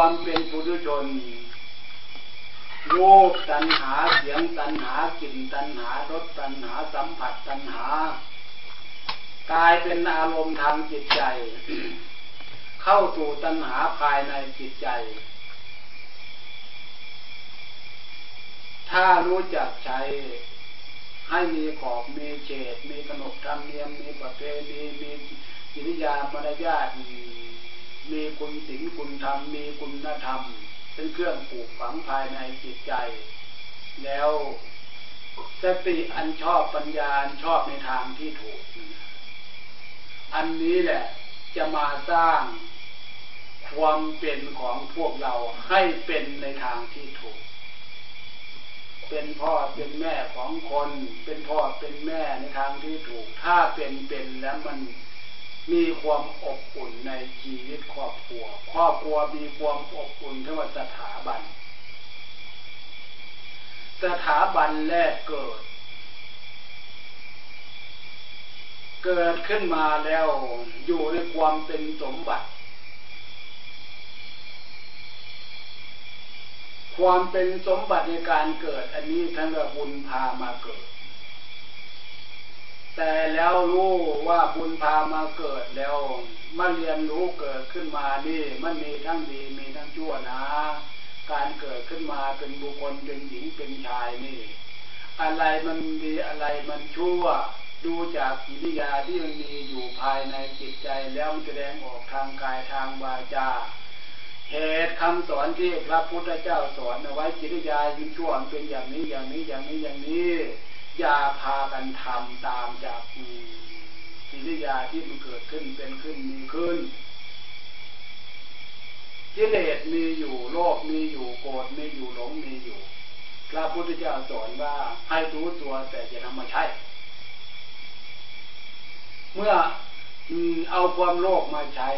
ความเป็นปุถุชนรูปตัณหาเสียงตัณหากลิ่นตัณหารสตัณหาสัมผัสตัณหากลายเป็นอารมณ์ทางจิตใจ เข้าสู่ตัณหาภายในจิตใจ ถ้ารู้จักใช้ให้มีขอบมีเฉดมีขนบธรรมเนียมมีประเพณีมีจิริยามารยาท มีคุณศีลคุณธรรม มีคุณธรรม เป็นเครื่องปลูกฝังภายในจิตใจ แล้วสติอันชอบปัญญาชอบในทางที่ถูก อันนี้แหละ จะมาสร้างความเป็นของพวกเราให้เป็นในทางที่ถูก เป็นพ่อเป็นแม่ของคน เป็นพ่อเป็นแม่ในทางที่ถูก ถ้าเป็นเป็นแล้วมัน มีความอบอุ่นในชีวิตครอบครัว ครอบครัวมีความอบอุ่นเท่าสถาบัน สถาบันแรกเกิด เกิดขึ้นมาแล้วอยู่ในความเป็นสมบัติ ความเป็นสมบัติในการเกิด อันนี้ท่านว่าบุญพามาเกิด แต่แล้วรู้ว่าบุญพามาเกิดแล้วมาเรียนรู้เกิดขึ้นมานี่ มันมีทั้งดีมีทั้งชั่วนะ การเกิดขึ้นมาเป็นบุคคลเป็นหญิงเป็นชายนี่ อะไรมันดีอะไรมันชั่ว ดูจากกิริยาที่มันมีอยู่ภายในจิตใจแล้วมันแสดงออกทางกายทางวาจาเหตุคำสอนที่พระพุทธเจ้าสอนเอาไว้กิริยายิ่งชั่วเป็นอย่างนี้อย่างนี้อย่างนี้อย่างนี้ อย่าพากันทำตามจากกิริยาที่มันเกิดขึ้นเป็นขึ้นมีขึ้นกิเลสมีอยู่โลภมีอยู่โกรธมีอยู่หลงมีอยู่ พระพุทธเจ้าสอนว่าให้รู้ตัวแต่จะทำมาใช่เมื่อเอาความโลภมาใช้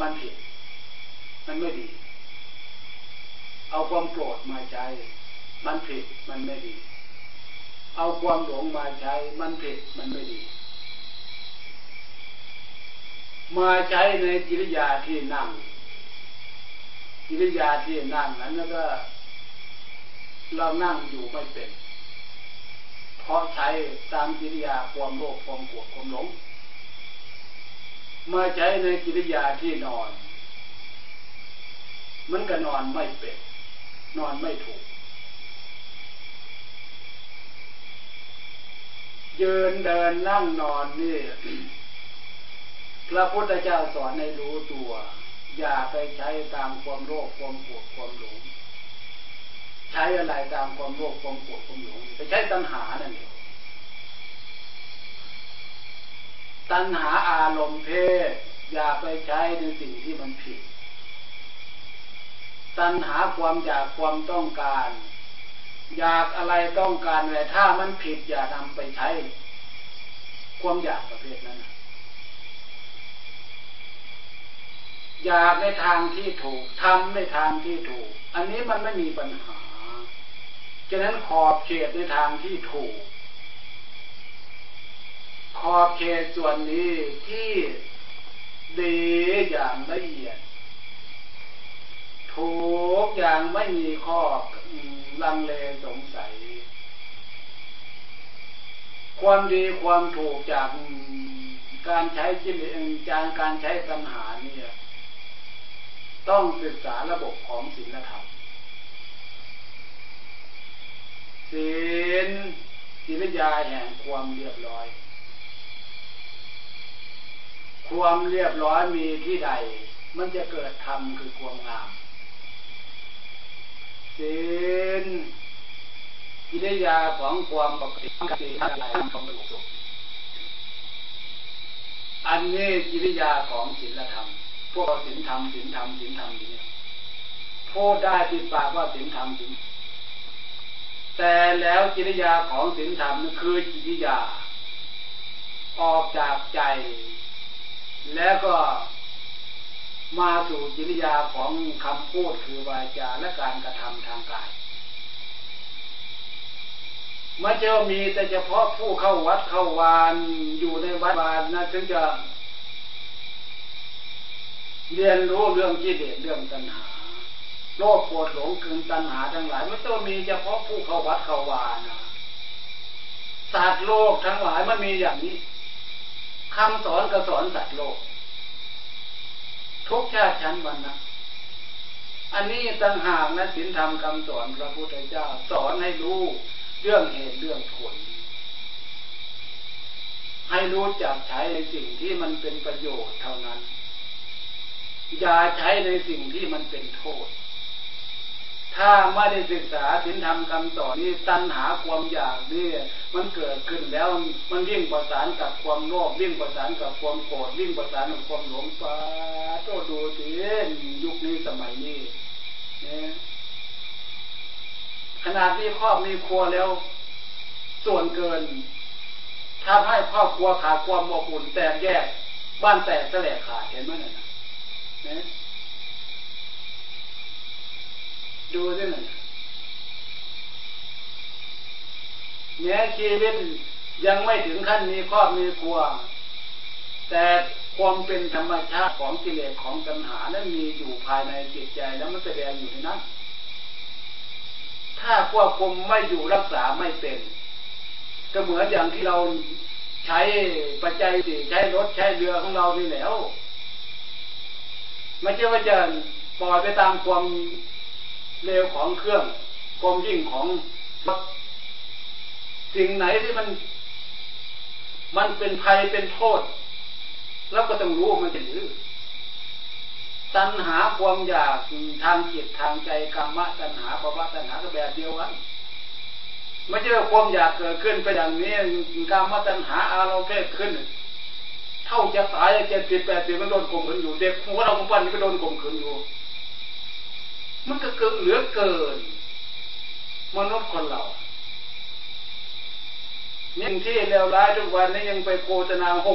มันผิด มันไม่ดี เอาความโกรธมาใช้ มันผิด มันไม่ดี เอาความหลงมาใช้มันผิดมันไม่ดี มาใช้ในกิริยาที่นั่ง กิริยาที่นั่งนั้นแล้วก็ เรานั่งอยู่ไม่เป็น เพราะใช้ตามกิริยาความโลภความโกรธความหลง มาใช้ในกิริยาที่นอน มันก็นอนไม่เป็น นอนไม่ถูก ยืนเดินนั่งนอนนี่ พระพุทธเจ้าสอนให้รู้ตัว อย่าไปใช้ตามความโลภความโกรธความหลง ใช้อะไรตามความโลภความโกรธความหลงไปใช้ตัณหานั่นเองตัณหาอารมณ์เพศ อย่าไปใช้ในสิ่งที่มันผิด ตัณหาความอยากความต้องการ อยากอะไรต้องการอะไรถ้ามันผิดอย่านำไปใช้ ความอยากประเภทนั้น อยากในทางที่ถูกทำในทางที่ถูก อันนี้มันไม่มีปัญหา ฉะนั้นขอบเขตในทางที่ถูก ขอบเขตส่วนนี้ที่ดีอย่างละเอียด ถูกอย่างไม่มีข้อลังเลสงสัย ความดีความถูกจากการใช้จิตจากการใช้ปัญหานี่ต้องศึกษาระบบของศีลธรรมศีลจิริยาแห่งความเรียบร้อย ความเรียบร้อยมีที่ใด มันจะเกิดธรรมคือความงาม ศีลกิริยาของความปกติที่อะไรความสุขอันนี้กิริยาของศีลธรรม พวกศีลธรรมศีลธรรมศีลธรรมนี้พูดได้ติดปากว่าศีลธรรมศีลแต่แล้วกิริยาของศีลธรรมนั่นคือกิริยา ออกจากใจ แล้วก็ มาสู่จิริยาของคำพูดคือวาจาและการกระทำทางกายมาเจ้ามีแต่เฉพาะผู้เข้าวัดเข้าวานอยู่ในวัดวานนะถึงจะ เรียนรู้เรื่องกิเลสเรื่องตัณหาโลภโกรธหลงคืนตัณหาทั้งหลายมันต้องมีเฉพาะผู้เข้าวัดเข้าวานนะศาสตร์โลกทั้งหลายมันมีอย่างนี้คำสอนก็สอนสัตว์โลก ทุกชาติชั้นวันนะอันนี้ตั้งหากนะศีลธรรมคำสอนพระพุทธเจ้าสอนให้รู้เรื่องเหตุเรื่องผล ให้รู้จักใช้ในสิ่งที่มันเป็นประโยชน์เท่านั้น อย่าใช้ในสิ่งที่มันเป็นโทษ ถ้าไม่ได้ศึกษาศีลธรรมคำสอนนี้ตัณหาความอยากนี่มันเกิดขึ้นแล้วมันวิ่งประสานกับความโลภวิ่งประสานกับความโกรธวิ่งประสานกับความหลงฟ้าโตดูสิยุคนี้สมัยนี้นขนาดมีครอบมีครัวแล้ว ส่วนเกินทำให้ครอบครัวขาดความอบอุ่นแตกแยก บ้านแตกแสลกขาดเห็นไหมน่ะนะ ดูสิหน่อยแม้ชีวิตยังไม่ถึงขั้นมีครอบมีครัว แต่ความเป็นธรรมชาติของกิเลสของตัณหานั้นมีอยู่ภายในจิตใจแล้วมันแสดงอยู่ในนั้น ถ้าควบคุมไม่อยู่รักษาไม่เป็น ก็เหมือนอย่างที่เราใช้ปัจจัยสี่ใช้รถใช้เรือของเรานี่แล้วไม่ใช่ว่าจะปล่อยไปตามความ เร็วของเครื่องความยิ่งของสิ่งไหนที่มัน มันเป็นภัยเป็นโทษ แล้วก็ต้องรู้มันจะหือตัณหาความอยากทางจิตทางใจกรรมะตัณหาภาวะตัณหาก็แบบเดียวกันไม่ใช่ว่าความอยากเกิดขึ้นไปอย่างนี้กรรมะตัณหาอารมณ์เพศขึ้น เท่าจะตายเจ็ดสิบแปดสิบมันโดนข่มขืนอยู่ เด็กหัวเราปั้นก็โดนข่มขืนอยู่ มันก็เกินเหลือเกิน มนุษย์คนเรายิ่งที่เลวร้ายทุกวันนี้ยังไปโฆษณาโห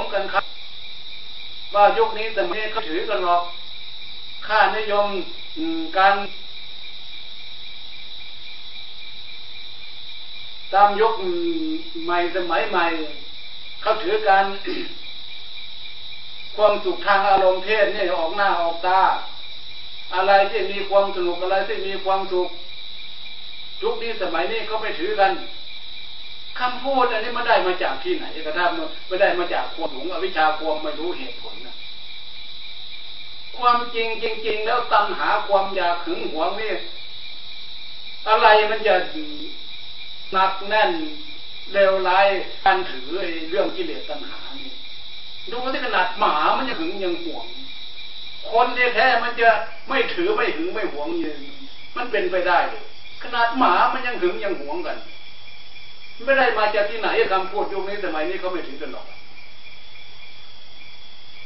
มกันครับ ว่ายุคนี้แต่ไม่เขาถือกันหรอก ค่านิยมการตามยุคใหม่สมัยใหม่ เขาถือการความสุขทางอารมณ์เพศนี่ออกหน้าออกตา อะไรที่มีความสนุกอะไรที่มีความสุขยุคนี้สมัยนี้เขาไม่ถือกันคำพูดอันนี้มันได้มาจากที่ไหนกระทั่งไม่ได้มาจากความหลงอวิชชาความไม่รู้เหตุผลนะความจริงจริง ๆ แล้วตัณหาความอยากหึงหวงนี่อะไรมันจะหนักแน่นเลวร้ายการถือเรื่องกิเลสตัณหานี่ดูที่ขนาดหมามันยังหึงยังหวง คนแท้ๆมันจะไม่ถือไม่หึงไม่หวงยังมันเป็นไปได้เลยขนาดหมามันยังหึงยังหวงกัน ไม่ได้มาจากที่ไหนคำพูดยุคนี้สมัยนี้เขาไม่ถึงกันหรอก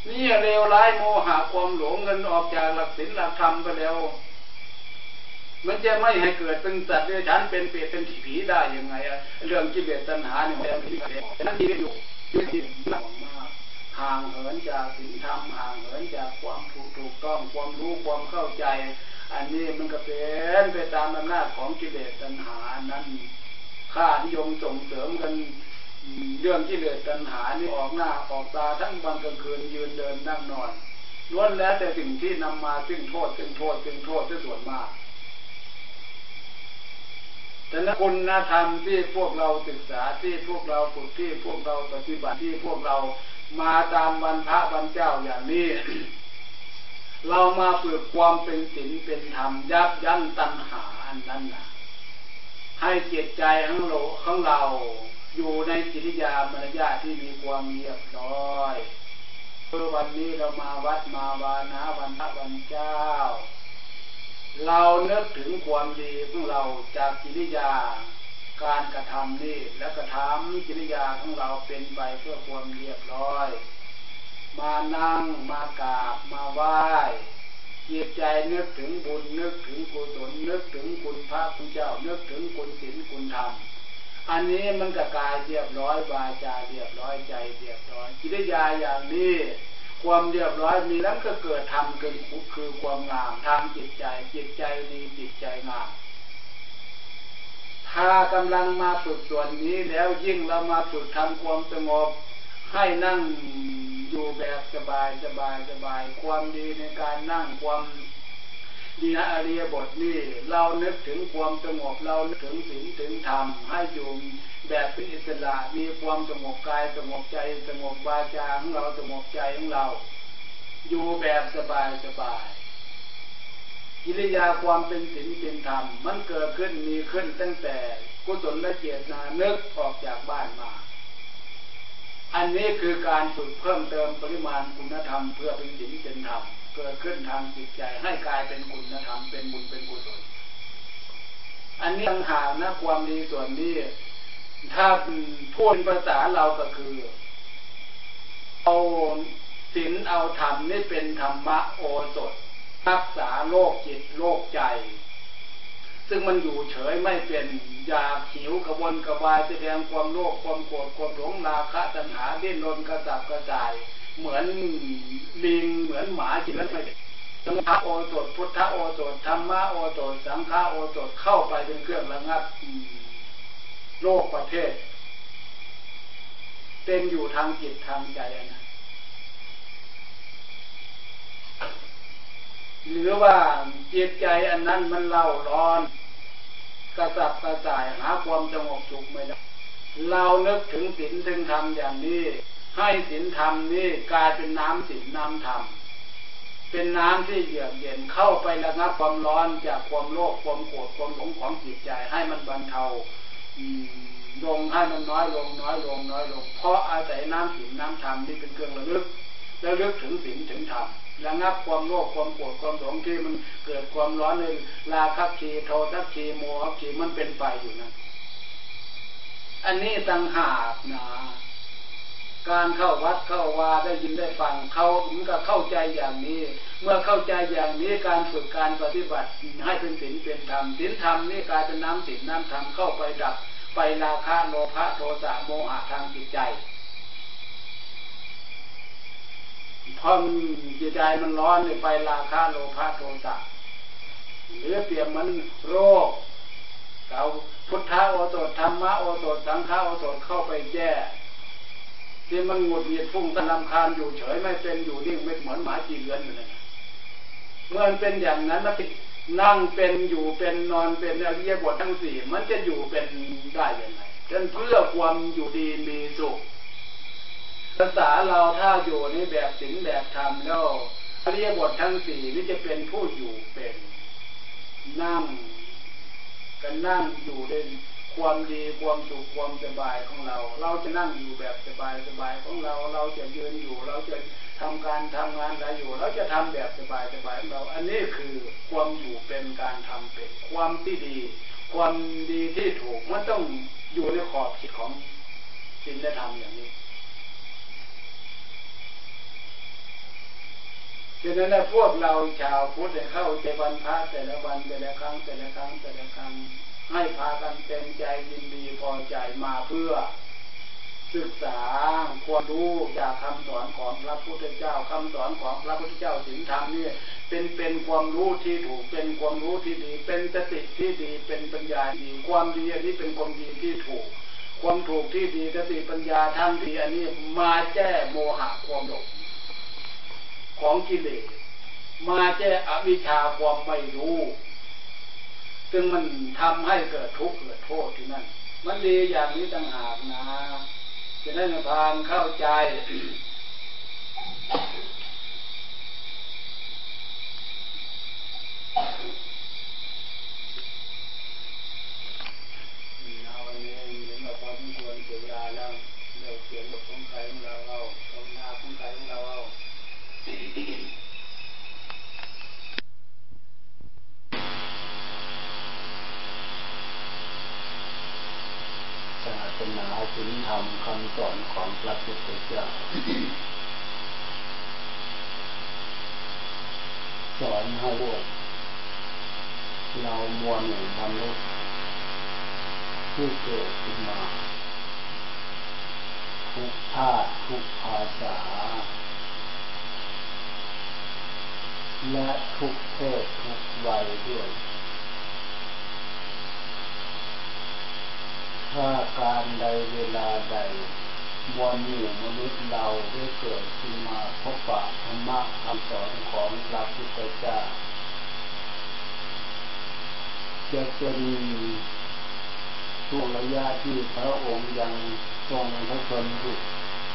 นี่เร็วร้ายโมหะความหลงเงินออกจากหลักศีลหลักธรรมไปแล้ว มันจะไม่ให้เกิดเป็นสัตว์เดรัจฉานเป็นเปรตเป็นผีได้ยังไงอะเรื่องกิเลสตัณหาเนี่ยมันเป็นนั่นที่อยู่ที่ที่หนักมาก ห่างเหินจากศีลธรรมห่างเหินจากความถูกถูกต้องความรู้ความเข้าใจ อันนี้มันก็เป็นไปตามอำนาจของกิเลสตัณหานั้นค่านิยมส่งเสริมกันเรื่องที่เลอตัณหานี่ออกหน้าออกตาทั้งวันกลางคืนยืนเดินนั่งนอนล้วนแล้วแต่สิ่งที่นำมาซึ่งโทษซึ่งโทษซึ่งโทษที่ส่วนมากแต่นคุณธรรมที่พวกเราศึกษาที่พวกเราฝึกที่พวกเราปฏิบัติที่พวกเรา มาตามวันพระวันเจ้าอย่างนี้ เรามาฝึกความเป็นศีลเป็นธรรมยับยั้งตัณหาอันนั้นนะให้จิตใจของเราของเราอยู่ในกิริยามารยาที่มีความเรียบร้อยเพื่อวันนี้เรามาวัดมาวานาวันพระวันเจ้า เราเนึกถึงความดีของเราจากกิริยา การกระทำนี่และกระทำกิริยาของเราเป็นไปเพื่อความเรียบร้อย มานั่งมากราบมาไหว้จิตใจนึกถึงบุญนึกถึงกุศลนึกถึงคุณพระคุณเจ้านึกถึงคุณศีลคุณธรรมอันนี้มันก็กายเรียบร้อยวาจาเรียบร้อยใจเรียบร้อยกิริยาอย่างนี้ ความเรียบร้อยมีแล้วก็เกิดธรรมคือคือความงามทางจิตใจจิตใจดีจิตใจงาม ถ้ากำลังมาฝึกส่วนนี้แล้วยิ่งเรามาฝึกทำความสงบ ให้นั่งอยู่แบบสบายสบายสบาย ความดีในการนั่งความดีนะอริยบทนี่เรานึกถึงความสงบเรานึกถึงศีลถึงธรรมให้อยู่แบบเป็นอิสระมีความสงบกายสงบใจสงบวาจาของเราสงบใจของเรา อยู่แบบสบายสบาย กิริยาความเป็นศีลเป็นธรรม มันเกิดขึ้นมีขึ้นตั้งแต่กุศลและเจตนาเนึกออกจากบ้านมา อันนี้คือการฝึกเพิ่มเติมปริมาณคุณธรรม เพื่อเป็นศีลเป็นธรรม เกิดขึ้นทางจิตใจให้กลายเป็นคุณธรรมเป็นบุญเป็นกุศล อันนี้ต่างหากนะความดีส่วนนี้ ถ้าพูดภาษาเราก็คือเอาศีลเอาธรรมนี่เป็นธรรมะโอสถ รักษาโรคจิตโรคใจ ซึ่งมันอยู่เฉยไม่เป็นอยากหิวกระวนกระวายแสดงความโลภความโกรธความหลงราคะตัณหาดิ้นรนกระสับกระส่าย เหมือนลิงเหมือนหมาจิตแล้วไม่สังฆโอสถพุทธโอสถธรรมะโอสถสังฆโอสถเข้าไปเป็นเครื่องระงับโลกประเทศ เป็นอยู่ทางจิตทางใจนะ หรือว่าจิตใจอันนั้นมันเล่าร้อน กระสับกระส่ายหาความสงบสุขไม่ได้เรานึกถึงศีลถึงธรรมอย่างนี้ ให้ศีลธรรมนี่กลายเป็นน้ำศีลน้ำธรรมเป็นน้ำที่เยือกเย็นเข้าไประงับความร้อนจากความโลภความโกรธความหลงของจิตใจ ให้มันบรรเทาลงให้มันน้อยลงน้อยลงน้อยลง เพราะอาศัยน้ำศีลน้ำธรรมที่เป็นเครื่องระลึกแล้วลึกถึงศีลถึงธรรม ระงับความโลภความโกรธความหลงที่มันเกิดความร้อนในราคะคีโทสัคีโมหคีมันเป็นไปอยู่นั้นอันนี้ต่างหากนะการเข้าวัดเข้าวาได้ยินได้ฟังเขาถึงกับเข้าใจอย่างนี้ เมื่อเข้าใจอย่างนี้การฝึกการปฏิบัติให้เป็นศีลเป็นธรรมศีลธรรมนี่กลายเป็นน้ำศีลน้ำธรรมเข้าไปดับไปราคะโลภะโทสะโมหะทางจิตใจ พอจิตใจมันร้อนไปราคะโลภะโทสะหรือเปรียบมันโรคเอาพุทธะโอโตธรรมะโอโตสังฆะโอโตเข้าไปแก้ที่มันหงุดหงิดฟุ้งซ่านลำคาญอยู่เฉยไม่เป็นอยู่นิ่งไม่เหมือนหมาจีเลือนอยู่เลยเมื่อเป็นอย่างนั้นนะนั่งเป็นอยู่เป็นนอนเป็นอริยบททั้งสี่มันจะอยู่เป็นได้ยังไงจนเพื่อความอยู่ดีมีสุข ภาษาเราถ้าอยู่ในแบบศีลแบบธรรมแล้วอริยบททั้งสี่นี่จะเป็นผู้อยู่เป็นนั่งกันนั่งอยู่ได้ความดีความสุขความสบายของเรา เราจะนั่งอยู่แบบสบายสบายของเรา เราจะยืนอยู่ เราจะทำการทำงานอะไรอยู่ เราจะทำแบบสบายสบายของเรา อันนี้คือความอยู่เป็นการทำเป็น ความที่ดี ความดีที่ถูกมันต้องอยู่ในขอบเขตของศีลธรรมอย่างนี้ ฉะนั้นพวกเราชาวพุทธเข้าใจวันพระแต่ละวันแต่ละครั้งแต่ละครั้งแต่ละครั้งให้พากันเต็มใจยินดีพอใจมาเพื่อ ศึกษาควรรู้จากคำสอนของพระพุทธเจ้าคำสอนของพระพุทธเจ้าสินธรรมนี่เป็นเป็นความรู้ที่ถูกเป็นความรู้ที่ดี เป็นสติที่ดีเป็นปัญญาดีความดีอันนี้เป็นความดีที่ถูก ความถูกที่ดีสติปัญญาทางดีอันนี้มาแก้โมหะความหลง ของกิเลสมาแก้อวิชชาความไม่รู้ ซึ่งมันทำให้เกิดทุกข์เกิดโทษที่นั่น มันดีอย่างนี้ต่างหากนะจะได้พานเข้าใจ ศีลธรรมคำสอนของพระพุทธเจ้าสอนให้พวกเรามวลหนึ่งมนุษย์ที่เกิดขึ้นมาทุกชาติทุกภาษา และทุกเพศทุกวัยด้วย ถ้าการใดเวลาใดมวลหมู่มนุษย์เราได้เกิดขึ้นมาพบปะธรรมะคำสอนของพระพุทธเจ้าจะเป็นช่วงระยะที่พระองค์ยังทรงพระชนอยู่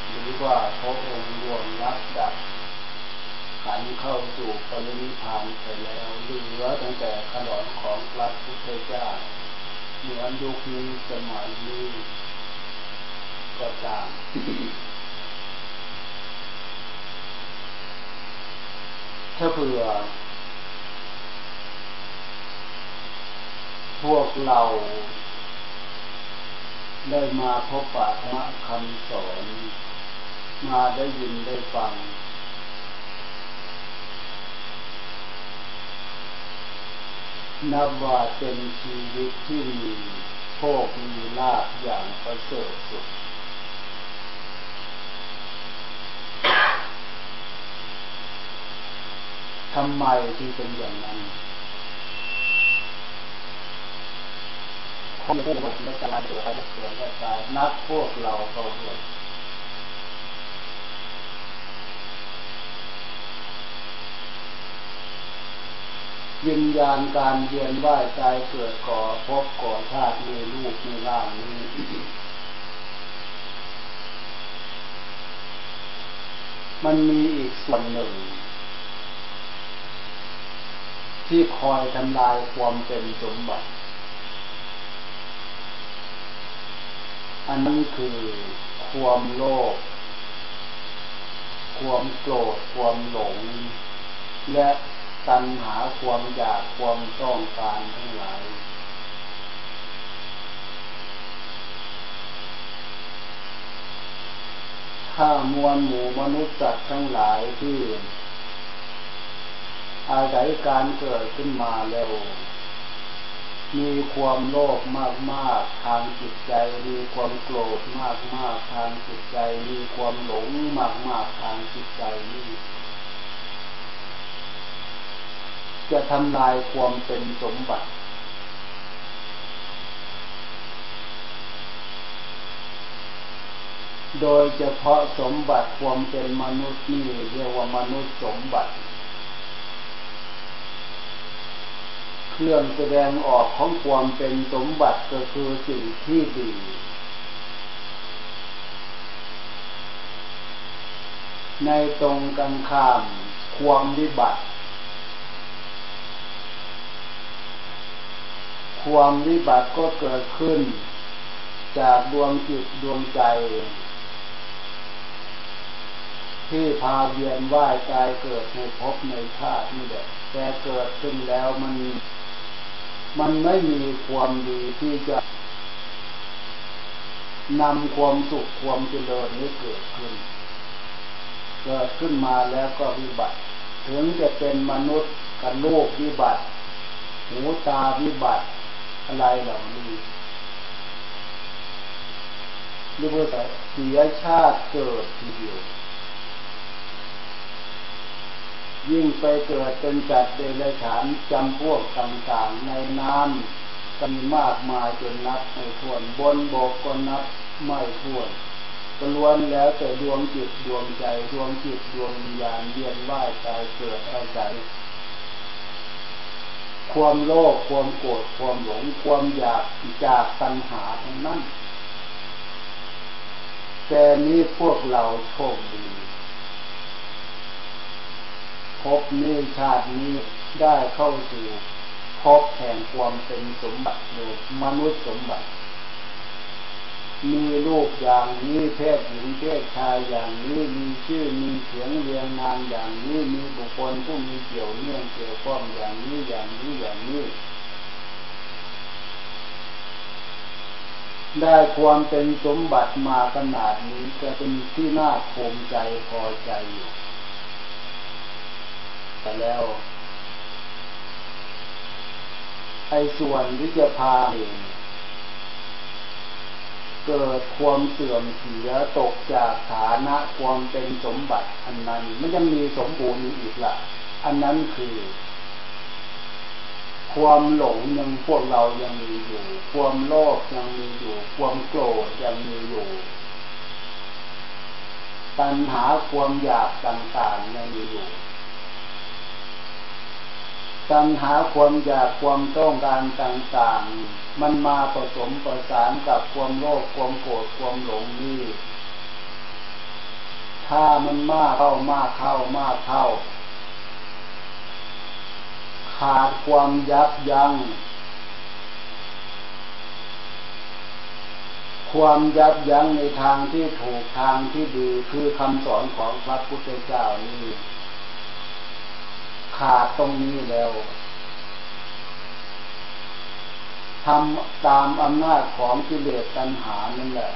หรือว่าพระองค์รวงรับดับขันเข้าสู่ปรินิพานไปแล้วเหลือตั้งแต่ขนอนของพระพุทธเจ้า เหมือนยุคนี้สมัยนี้ก็ตามถ้าเผื่อ พวกเราได้มาพบปะธรรมคำสอน มาได้ยินได้ฟัง นับว่าเป็นชีวิตที่มีโชคมีลาภอย่างประเสริฐสุด ทำไมที่เป็นอย่างนั้นคนผู้คนไม่ตายเกิดอะไรเกิดอะไรตายนักพวกเราเขาด้ว วิญญาณการเวียนว่ายตายเกิดก่อพบก่อชาติมีลูกมีร่างนี้มันมีอีกส่วนหนึ่ง ที่คอยทำลายความเป็นสมบัติ อันนี้คือความโลภความโกรธความหลง และ ตัณหาความอยากความต้องการทั้งหลาย ถ้ามวลหมู่มนุษย์สัตว์ทั้งหลายที่ อาศัยการเกิดขึ้นมาแล้วมีความโลภมากมากทางจิตใจ มีความโกรธมากมากทางจิตใจ มีความหลงมากมากทางจิตใจนี่ จะทำลายความเป็นสมบัติ โดยเฉพาะสมบัติความเป็นมนุษย์นี่เรียกว่ามนุษย์สมบัติ เครื่องแสดงออกของความเป็นสมบัติก็คือสิ่งที่ดีในตรงกันข้ามความวิบัติ ความวิบัติก็เกิดขึ้น จากดวงจิตดวงใจ ที่พาเวียนว่ายตายเกิดในภพในชาตินี่แหละแต่เกิดขึ้นแล้วมัน มันไม่มีความดีที่จะนำความสุขความเจริญนี้เกิดขึ้น เกิดขึ้นมาแล้วก็วิบัติ ถึงจะเป็นมนุษย์กับโลกวิบัติ หูตาวิบัติ อะไรเหล่านี้หรือว่าเสียชาติเกิดทีเดียว ยิ่งไปเกิดเป็นจัดเดรัจฉานจำพวกต่างๆในน้ำกันมากมายจนนับไม่ถ้วนบนบกก็นับไม่ถ้วนก็ล้วนแล้วแต่ดวงจิตดวงใจดวงจิตดวงวิญญาณเยียนว่ายตายเกิดอาศัย ความโลภความโกรธความหลง ความอยากจากตัณหาทั้งนั้น แต่นี้พวกเราโชคดีพบนี้ชาตินี้ได้เข้าสู่พบแห่งความเป็นสมบัติโดยมนุษย์สมบัติ มีลูกอย่างนี้เพศหญิงเพศชายอย่างนี้มีชื่อมีเสียงเรียงนามอย่างนี้มีบุคคลผู้มีเกี่ยวเนื่องเกี่ยวข้องอย่างนี้อย่างนี้อย่างนี้ได้ความเป็นสมบัติมาขนาดนี้จะเป็นที่น่าภูมิใจพอใจอยู่ไปแล้วไอ้ส่วนที่จะพาเอง เกิดความเสื่อมเสียตกจากฐานะความเป็นสมบัติอันนั้นมันยังมีสมบูรณ์อีกละ่ะ อันนั้นคือ ความหลงยังพวกเรายังมีอยู่ ความโลภยังมีอยู่ ความโกรธยังมีอยู่ ตัณหาความอยากต่างๆยังมีอยู่ ตัณหาความอยากความต้องการต่างๆ มันมาผสมประสานกับความโลภความโกรธความหลงนี่ถ้ามันมากเข้ามากเข้ามากเข้า ขาดความยับยัง้งความยับยั้งในทางที่ถูกทางที่ดีคือคำสอนของพระพุทธเจ้านี่ ขาดตรงนี้แล้วทำตามอำนาจของกิเลสตัณหานั่นแหละ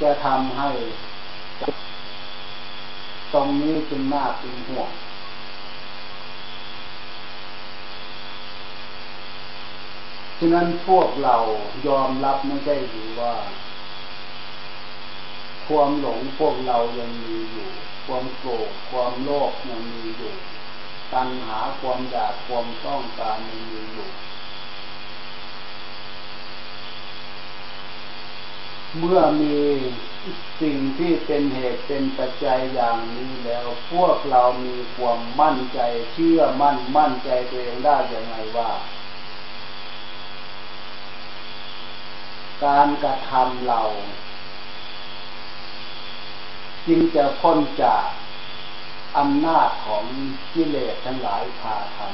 จะทำให้ ตรงนี้จึงน่าเป็นห่วงฉะนั้นพวกเรายอมรับไม่ใช่หรือว่า ความหลงพวกเรายังมีอยู่ ความโกรธความโลภยังมีอยู่ ตัณหาความอยากความต้องการยังมีอยู่เมื่อมีสิ่งที่เป็นเหตุเป็นปัจจัยอย่างนี้แล้ว พวกเรามีความมั่นใจเชื่อมั่นมั่นใจตัวเองได้อย่างไรว่า การกระทำเรา จึงจะพ้นจากอำนาจของกิเลสทั้งหลายพาทำ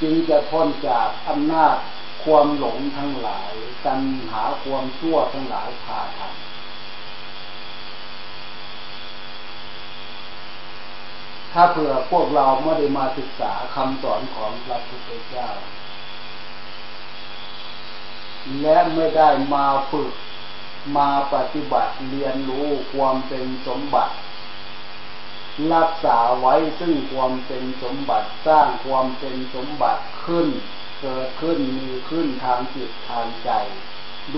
จึงจะพ้นจากอำนาจความหลงทั้งหลายกันหาความชั่วทั้งหลายพาทำถ้าเผื่อพวกเราไม่ได้มาศึกษาคำสอนของพระพุทธเจ้า และไม่ได้มาฝึก มาปฏิบัติเรียนรู้ความเป็นสมบัติ รักษาไว้ซึ่งความเป็นสมบัติสร้างความเป็นสมบัติขึ้น เกิดขึ้นมีขึ้นทางจิตทางใจ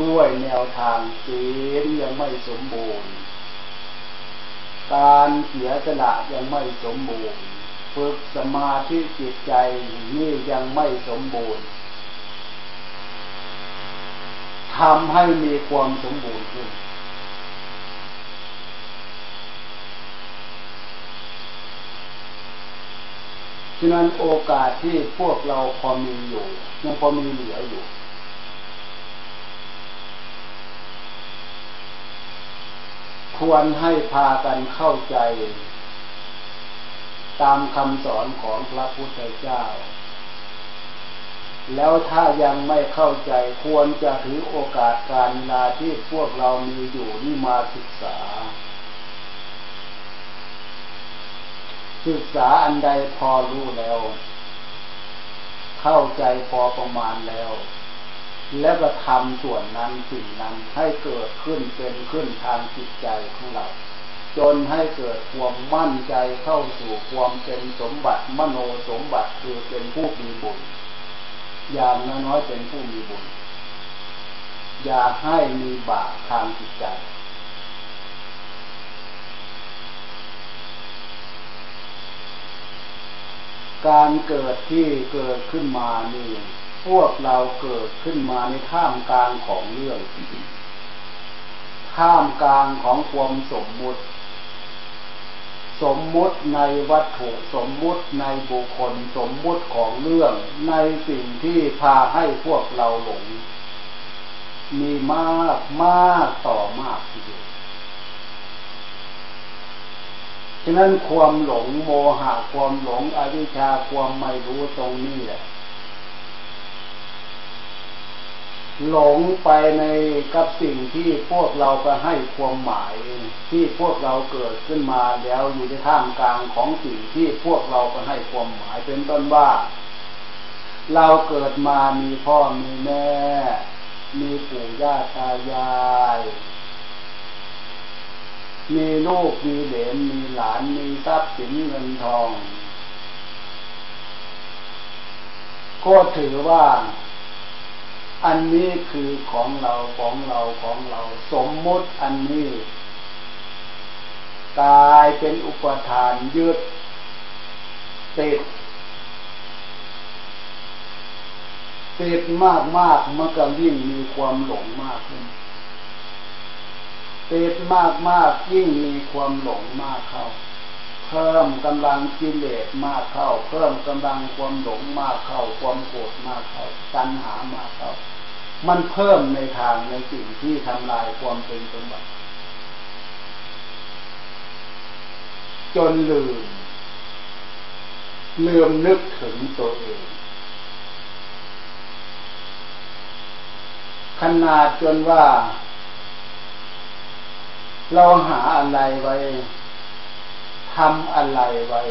ด้วยแนวทางศีลยังไม่สมบูรณ์ การเสียสละยังไม่สมบูรณ์ ฝึกสมาธิจิตใจนี่ยังไม่สมบูรณ์ ทำให้มีความสมบูรณ์ขึ้น ฉะนั้นโอกาสที่พวกเราพอมีอยู่ยังพอมีเหลืออยู่ ควรให้พากันเข้าใจ ตามคำสอนของพระพุทธเจ้า แล้วถ้ายังไม่เข้าใจควรจะถือโอกาสการเวลาที่พวกเรามีอยู่นี่มาศึกษา ศึกษาอันใดพอรู้แล้ว เข้าใจพอประมาณแล้ว แล้วก็ทำส่วนนั้นสิ่งนั้นให้เกิดขึ้นเป็นขึ้นทางจิตใจของเรา จนให้เกิดความมั่นใจเข้าสู่ความเป็นสมบัติมโนสมบัติคือเป็นผู้มีบุญ อย่างน้อยๆเป็นผู้มีบุญ อย่าให้มีบาปทางจิตใจ การเกิดที่เกิดขึ้นมานี่ พวกเราเกิดขึ้นมาในท่ามกลางของเรื่อง ท่ามกลางของความสมมุติ สมมุติในวัตถุสมมุติในบุคคลสมมุติของเรื่องในสิ่งที่พาให้พวกเราหลง มีมากมากต่อมากทีเดียวฉะนั้นความหลงโมหะความหลงอวิชชาความไม่รู้ตรงนี้แหละ หลงไปในกับสิ่งที่พวกเราไปให้ความหมาย ที่พวกเราเกิดขึ้นมาแล้วอยู่ในท่ามกลางของสิ่งที่พวกเราไปให้ความหมายเป็นต้นว่า เราเกิดมามีพ่อมีแม่ มีปู่ย่าตายาย มีลูกมีเหลนมีหลานมีทรัพย์สินเงินทอง ก็ถือว่า อันนี้คือของเราของเราของเรา สมมุติอันนี้กลายเป็นอุปทานยึดติดติดมากมากมันก็ยิ่งมีความหลงมากขึ้นติดมากมากยิ่งมีความหลงมากเข้า เพิ่มกำลังกิเลสมากเข้า เพิ่มกำลังความหลงมากเข้า ความโกรธมากเข้าตัณหามากเข้า มันเพิ่มในทางในสิ่งที่ทำลายความเป็นสมบัติ จนลืม ลืมนึกถึงตัวเอง ขนาดจนว่า เราหาอะไรไว้ทำอะไรไว้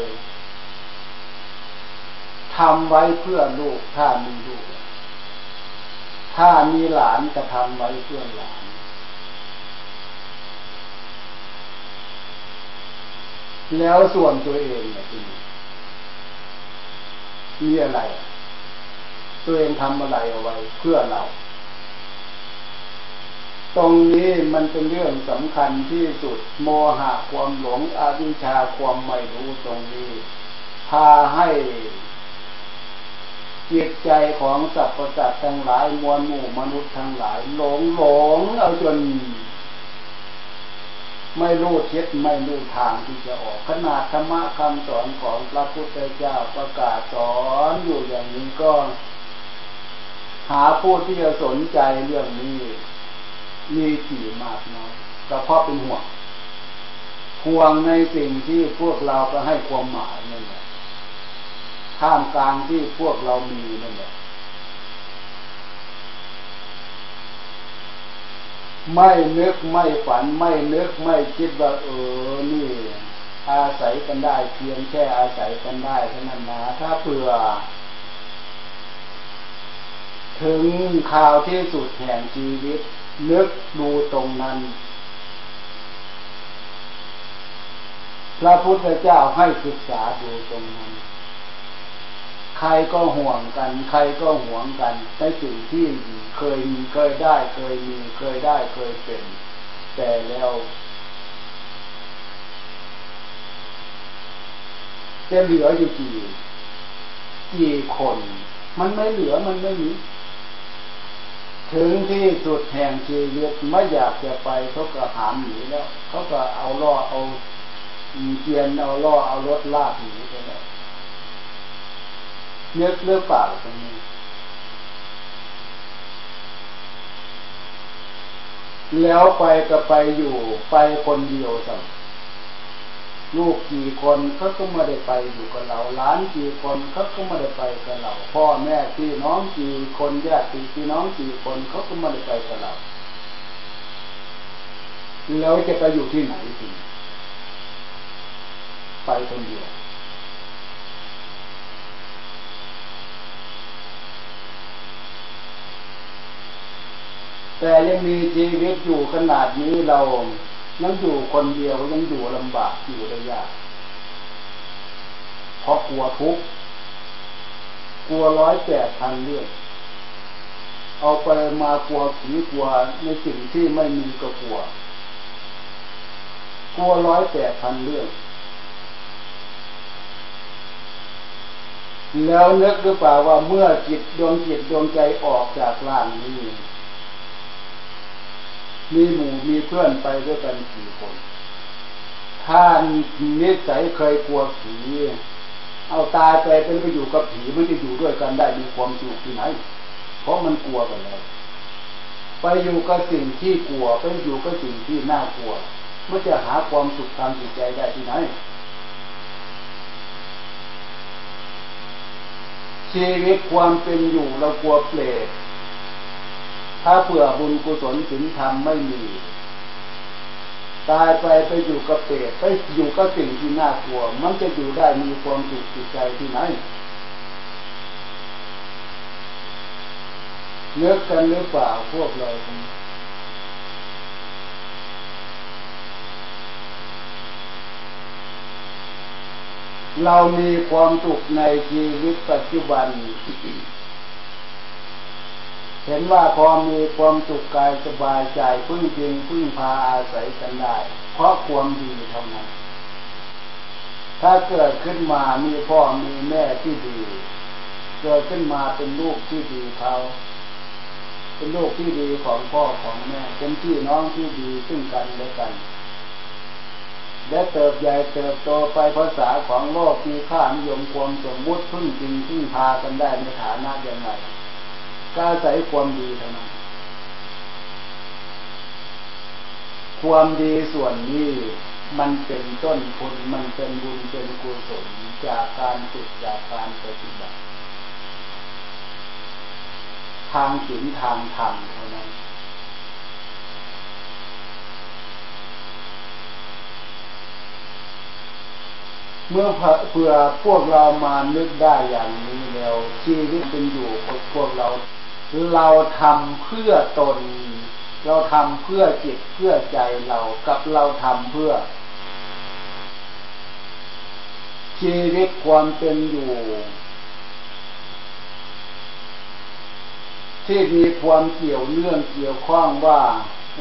ทำไว้เพื่อลูกถ้ามีลูก ถ้ามีหลานจะทำไว้เพื่อหลาน แล้วส่วนตัวเองเนี่ยมีอะไร ตัวเองทำอะไรเอาไว้เพื่อเรา ตรงนี้มันเป็นเรื่องสำคัญที่สุด โมหะความหลงอวิชชาความไม่รู้ตรงนี้ พาให้ จิตใจของสรรพสัตว์ทั้งหลายมวลหมู่มนุษย์ทั้งหลาย หลงหลงเอาจน ไม่รู้ทิศไม่รู้ทางที่จะออกขนาดธรรมะคำสอนของพระพุทธเจ้าประกาศสอนอยู่อย่างนี้ก็ หาผู้ที่จะสนใจเรื่องนี้มีกี่มากน้อยก็เพราะเป็นห่วงห่วงในสิ่งที่พวกเราก็ให้ความหมายนั่นแหละ ท่ามกลางที่พวกเรามีนั่นแหละไม่นึกไม่ฝันไม่นึกไม่คิดว่าเออนี่ อาศัยกันได้เพียงแค่อาศัยกันได้เท่านั้นนะถ้าเผื่อ ถึงข่าวที่สุดแห่งชีวิต นึกดูตรงนั้น พระพุทธเจ้าให้ศึกษาดูตรงนั้น ใครก็ห่วงกัน ใครก็ห่วงกันในสิ่งที่เคยมีเคยได้ เคยมีเคยได้เคยเป็น แต่แล้วจะเหลืออยู่กี่กี่คน มันไม่เหลือมันไม่มีถึงที่สุดแห่งชีวิตไม่อยากจะไปเขาก็หามหนีแล้วเขาก็เอาล่อเอาเกียนเอาล่อเอารถลากหนีไปแล้ว เนื้อเลือกปากตรงนี้แล้วไปก็ไปอยู่ไปคนเดียวสัลูกกี่คนเขาก็ไม่ได้ไปอยู่กับเราหลานกี่คนเขาก็ไม่ได้ไปกับเรา พ่อแม่พี่น้องกี่คนญาติพี่น้องกี่คนเขาก็ไม่ได้ไปกับเราแล้วจะไปอยู่ที่ไหนสิไปคนเดียว แต่ยังมีชีวิตอยู่ขนาดนี้เรายังอยู่คนเดียวยังอยู่ลำบากอยู่ระยะเพราะกลัวทุกข์กลัวร้อยแปดพันเรื่องเอาไปมากลัวผีกลัวในสิ่งที่ไม่มีก็กลัว กลัวร้อยแปดพันเรื่อง แล้วนึกหรือเปล่าว่าเมื่อจิตดวงจิตดวงใจออกจากร่างนี้ มีหมู่มีเพื่อนไปด้วยกันกี่คน ถ้านิสัยเคยกลัวผีเอาตายไปเป็นไปอยู่กับผีมันจะอยู่ด้วยกันได้มีความสุขที่ไหน เพราะมันกลัวกันแล้วไปอยู่กับสิ่งที่กลัวไปอยู่กับสิ่งที่น่ากลัวมันจะหาความสุขทางจิตใจได้ที่ไหนชีวิตความเป็นอยู่เรากลัวเปรต ถ้าเผื่อบุญกุศลศีลธรรมไม่มี ตายไปไปอยู่กับเปรตไปอยู่กับสิ่งที่น่ากลัว มันจะอยู่ได้มีความสุขจิตใจที่ไหนเลือกกันหรือเปล่าพวกเราเรามีความสุขในชีวิตปัจจุบัน เห็นว่าพอมีความสุขกายสบายใจพึ่งพิงพึ่งพาอาศัยกันได้ เพราะความดีเท่านั้น ถ้าเกิดขึ้นมามีพ่อมีแม่ที่ดี เกิดขึ้นมาเป็นลูกที่ดีเขาเป็นลูกที่ดีของพ่อของแม่เป็นพี่น้องที่ดีซึ่งกันและกัน และเติบใหญ่เติบโตไปภาษาของโลกมีค่านิยมความสมมุติพึ่งจริงพึ่งพากันได้ในฐานะอย่างไร ก็อาศัยความดีเท่านั้นความดีส่วนนี้มันเป็นต้นผลมันเป็นบุญเป็นกุศลจากการฝึกจากการปฏิบัติ ทางศีลทางธรรมเท่านั้น เมื่อเพื่อพวกเรามานึกได้อย่างนี้แล้วชีวิตเป็นอยู่ของพวกเรา เราทำเพื่อตน เราทำเพื่อจิตเพื่อใจเรากับเราทำเพื่อ ชีวิตความเป็นอยู่ ที่มีความเกี่ยวเนื่องเกี่ยวข้องว่า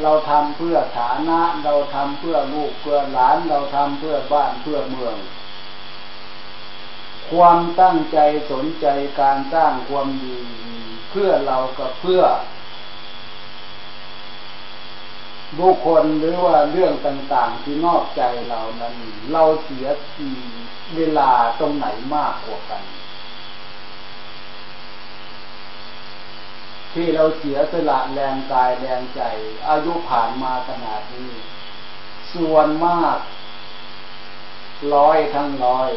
เราทำเพื่อฐานะ เราทำเพื่อลูกเพื่อหลาน เราทำเพื่อบ้านเพื่อเมือง ความตั้งใจสนใจการสร้างความดี พื่อเรากับเพื่อ บุคคลหรือว่าเรื่องต่าง ๆ ที่นอกใจเรานั้น เราเสียเวลาตรงไหนมากกว่ากัน ที่เราเสียสละแรงกายแรงใจ อายุผ่านมาขนาดนี้ ส่วนมาก ร้อยทั้งร้อย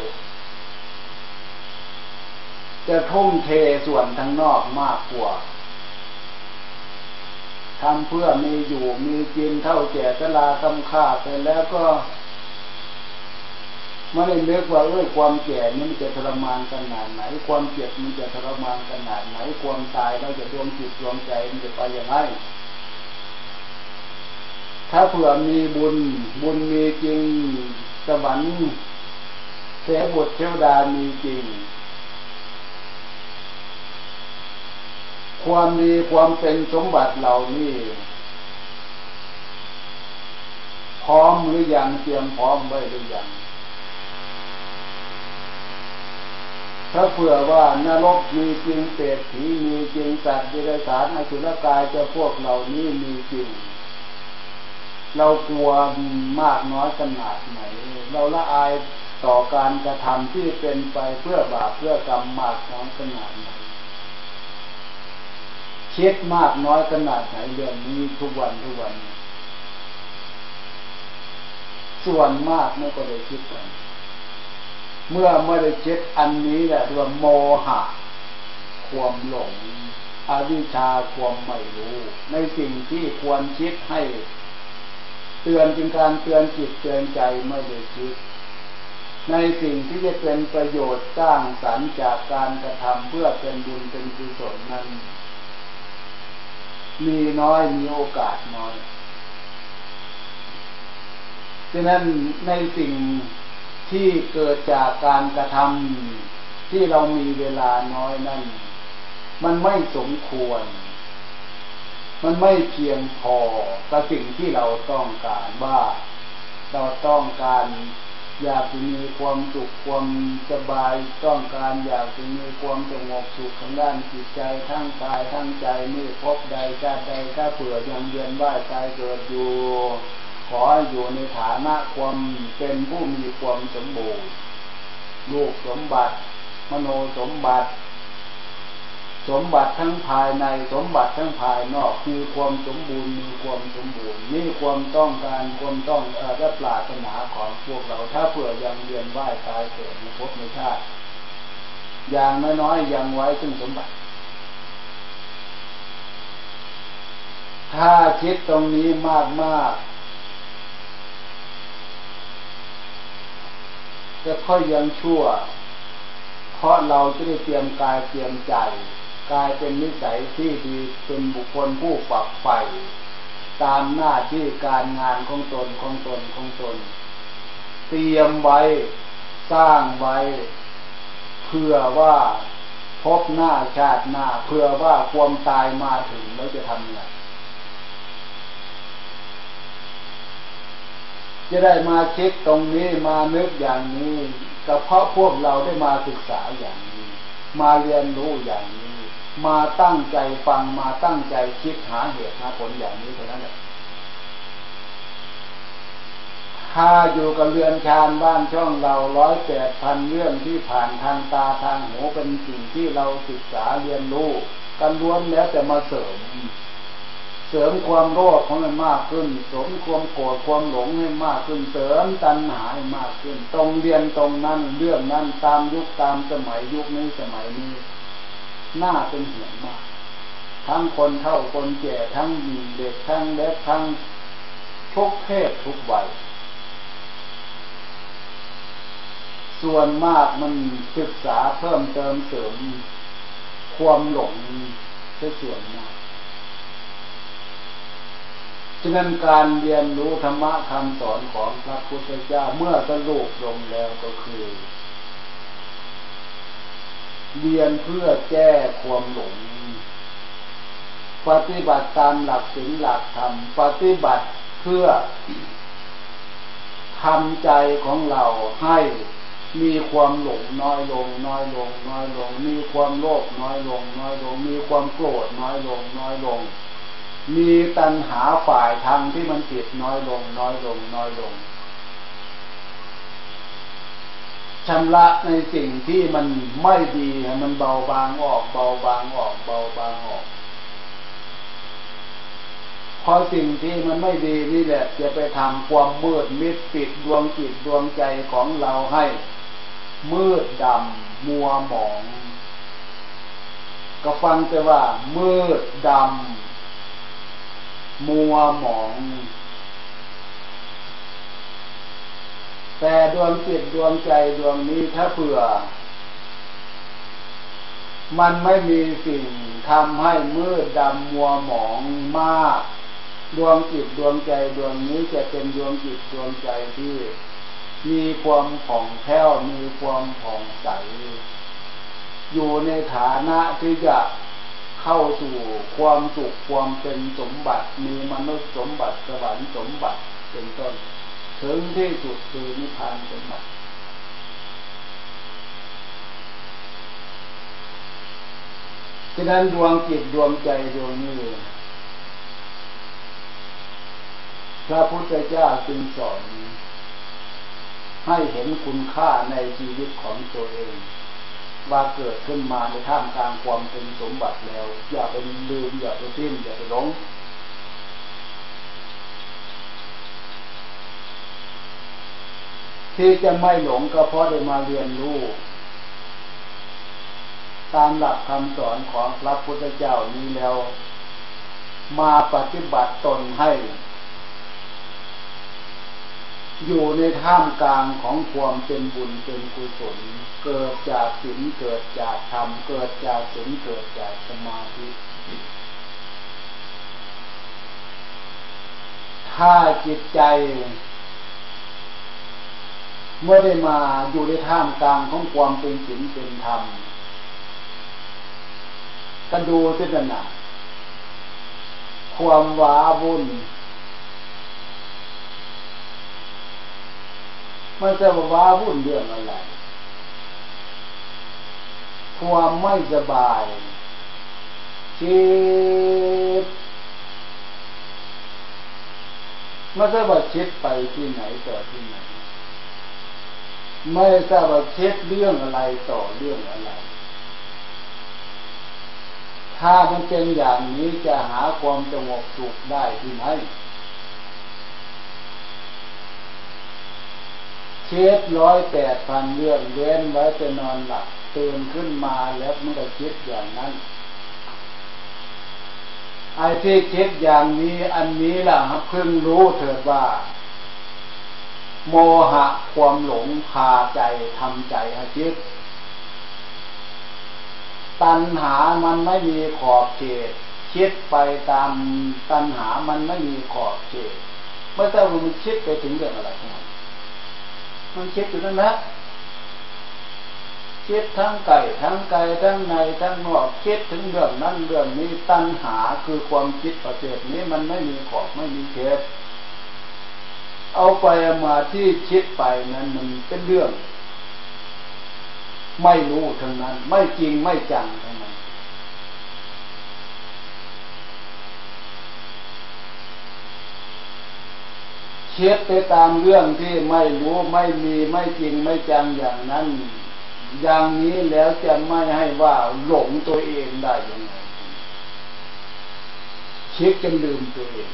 จะทุ่มเทส่วนทั้งนอกมากกว่าทำเพื่อมีอยู่มีกินเท่าแก่สลากำค่าไปแล้วก็ไม่ได้นึกว่าเอ้ยความแก่นี่มันจะทรมานขนาดไหน ความเจ็บมันจะทรมานขนาดไหน ความตายเราจะดวงจิตดวงใจมันจะไปอย่างไรถ้าเผื่อมีบุญบุญมีจริงสวรรค์เสบุตรเทวดามีจริง ความดีความเป็นสมบัติเหล่านี้ พร้อมหรือยังเตรียมพร้อมไว้หรือยังถ้าเผื่อว่านรกมีจริงเปรตผีมีจริงสัตว์เดรัจฉานอสุรกายจะพวกเหล่านี้มีจริง เรากลัวมากน้อยขนาดไหน เราละอายต่อการกระทำที่เป็นไปเพื่อบาปเพื่อกรรมมากน้อยขนาดไหน คิดมากน้อยขนาดไหนเรื่องนี้ทุกวันทุกวัน ส่วนมากไม่ก็ได้คิดกัน เมื่อไม่ได้เช็ดอันนี้แหละเรียกว่าโมหะ ความหลง อวิชชาความไม่รู้ ในสิ่งที่ควรคิดให้เตือนจึงการเตือนจิตเตือนใจไม่ได้คิด ในสิ่งที่จะเป็นประโยชน์สร้างสรรค์จากการกระทำเพื่อเป็นบุญเป็นกุศลนั้น มีน้อยมีโอกาสน้อยฉะนั้นในสิ่งที่เกิดจากการกระทำที่เรามีเวลาน้อยนั่น มันไม่สมควร มันไม่เพียงพอกับสิ่งที่เราต้องการว่า เราต้องการ อยากจะมีความสุขความสบายต้องการอยากจะมีความสงบสุขทางด้านจิตใจทั้งกายทั้งใจนี่พบใดชาติใดถ้าเผื่อยังเวียนว่ายตายเกิดอยู่ขออยู่ในฐานะความเป็นผู้มีความสมบูรณ์ลูกสมบัติ มโนสมบัติ สมบัติทั้งภายในสมบัติทั้งภายนอกมีความสมบูรณ์มีความสมบูรณ์นี่ความต้องการความต้องเอ่อและปรารถนาของพวกเราถ้าเผื่อยังเรียนไหวตายเกิดในภพในชาติอย่างน้อยๆยังไว้ซึ่งสมบัติ ถ้าคิดตรงนี้มากๆจะค่อยยังชั่ว เพราะเราจะได้เตรียมกายเตรียมใจ กลายเป็นนิสัยที่ดีเป็นบุคคลผู้ฝักใฝ่ตามหน้าที่การงานของตนของตนของตน เตรียมไว้ สร้างไว้ เพื่อว่าพบหน้าชาติหน้า เพื่อว่าความตายมาถึงแล้วจะทำยังไงจะได้มาเช็คตรงนี้มานึกอย่างนี้ก็เพราะพวกเราได้มาศึกษาอย่างนี้ มาเรียนรู้อย่างนี้ มาตั้งใจฟังมาตั้งใจคิดหาเหตุหาผลอย่างนี้เท่านั้นแหละถ้าอยู่กับเรือนชานบ้านช่องเราร้อยแปดพันเรื่องที่ผ่านทางตาทางหูเป็นสิ่งที่เราศึกษาเรียนรู้กันล้วนแล้วแต่มาเสริม เสริมความโลภของมันมากขึ้น สมความโกรธความหลงให้มากขึ้น เสริมตัณหาให้มากขึ้น ตรงเรียนตรงนั้นเรื่องนั้นตามยุคตามสมัยยุคนี้สมัยนี้ น่าเป็นห่วงมาก ทั้งคนเท่าคนแก่ทั้งหญิงเด็กทั้งเล็กทั้งทุกเพศทุกวัยส่วนมากมันศึกษาเพิ่มเติมเสริม ความหลงเป็นส่วนมากฉะนั้นการเรียนรู้ธรรมะคำสอนของพระพุทธเจ้าเมื่อสรุปลงแล้วก็คือ เรียนเพื่อแก้ความหลง ปฏิบัติตามหลักศีลหลักธรรม ปฏิบัติเพื่อทำใจของเราให้มีความหลงน้อยลง น้อยลง น้อยลง มีความโลภน้อยลง น้อยลง มีความโกรธน้อยลง น้อยลง มีตัณหาฝ่ายทางที่มันผิดน้อยลง น้อยลง น้อยลง ชำระในสิ่งที่มันไม่ดีให้มันเบาบางออก เบาบางออก เบาบางออกพราะสิ่งที่มันไม่ดีนี่แหละจะไปทำความมืดมิดปิดดวงจิตดวงใจของเราให้ มืดดำมัวหมอง ก็ฟังแต่ว่า มืดดำมัวหมอง แต่ดวงจิตดวงใจดวงนี้ถ้าเผื่อ มันไม่มีสิ่งทำให้มืดดำมัวหมองมาก ดวงจิตดวงใจดวงนี้จะเป็นดวงจิตดวงใจที่มีความผ่องแผ้วมีความผ่องใส อยู่ในฐานะที่จะเข้าสู่ความสุขความเป็นสมบัติมีมนุษย์สมบัติสวรรค์สมบัติเป็นต้น ถึงที่สุดคือนิพพานสมบัติฉะนั้นดวงจิตดวงใจดวงนี้พระพุทธเจ้าจึงสอนให้เห็นคุณค่าในชีวิตของตัวเอง ว่าเกิดขึ้นมาในท่ามกลางความเป็นสมบัติแล้ว อย่าไปลืมอย่าไปทิ้งอย่าไปหลง ที่จะไม่หลงก็เพราะได้มาเรียนรู้ตามหลักคำสอนของพระพุทธเจ้านี้แล้ว มาปฏิบัติตนให้ อยู่ในท่ามกลางของความเป็นบุญเป็นกุศล เกิดจากศีลเกิดจากธรรม เกิดจากศีลเกิดจากสมาธิถ้าจิตใจ เมื่อได้มาอยู่ในท่ามกลางของความเป็นศีลเป็นธรรมก็ดูสินะความว้าวุ่นม่ใช่ว่าว้าวุ่นเรื่องอะไร ความไม่สบายคิดไม่ทราบว่าคิดไปที่ไหนต่อที่ไหน ไม่ทราบว่าคิดเรื่องอะไรต่อเรื่องอะไร ถ้ามันเป็นอย่างนี้จะหาความสงบสุขได้ที่ไหนเช็ดร้อยแปดพันเรื่องเว้นไว้จะนอนหลับตื่นขึ้นมาแล้วมันก็คิดอย่างนั้น ไอ้ที่คิดอย่างนี้อันนี้ล่ะครับเพิ่งรู้เถิดว่า โมหะความหลงพาใจทำใจให้คิดตัณหามันไม่มีขอบเขตคิดไปตามตัณหามันไม่มีขอบเขตเมื่อแต่มันคิดไปถึงเรื่องอะไรทั้งหมดมันคิดอยู่นั่นแหละคิดทั้งไก่ทั้งไก่ทั้งในทั้งนอกคิดถึงเรื่องนั้นเรื่องนี้ตัณหาคือความคิดประเภทนี้มันไม่มีขอบไม่มีเขต เอาไปมาที่คิดไปนั้นมันเป็นเรื่อง ไม่รู้ทั้งนั้น ไม่จริงไม่จังทั้งนั้นเช็ดไปตามเรื่องที่ไม่รู้ไม่มีไม่จริงไม่จังอย่างนั้น อย่างนี้แล้วจะไม่ให้ว่าหลงตัวเองได้ยังไงช็ดจนลืมตัวเอง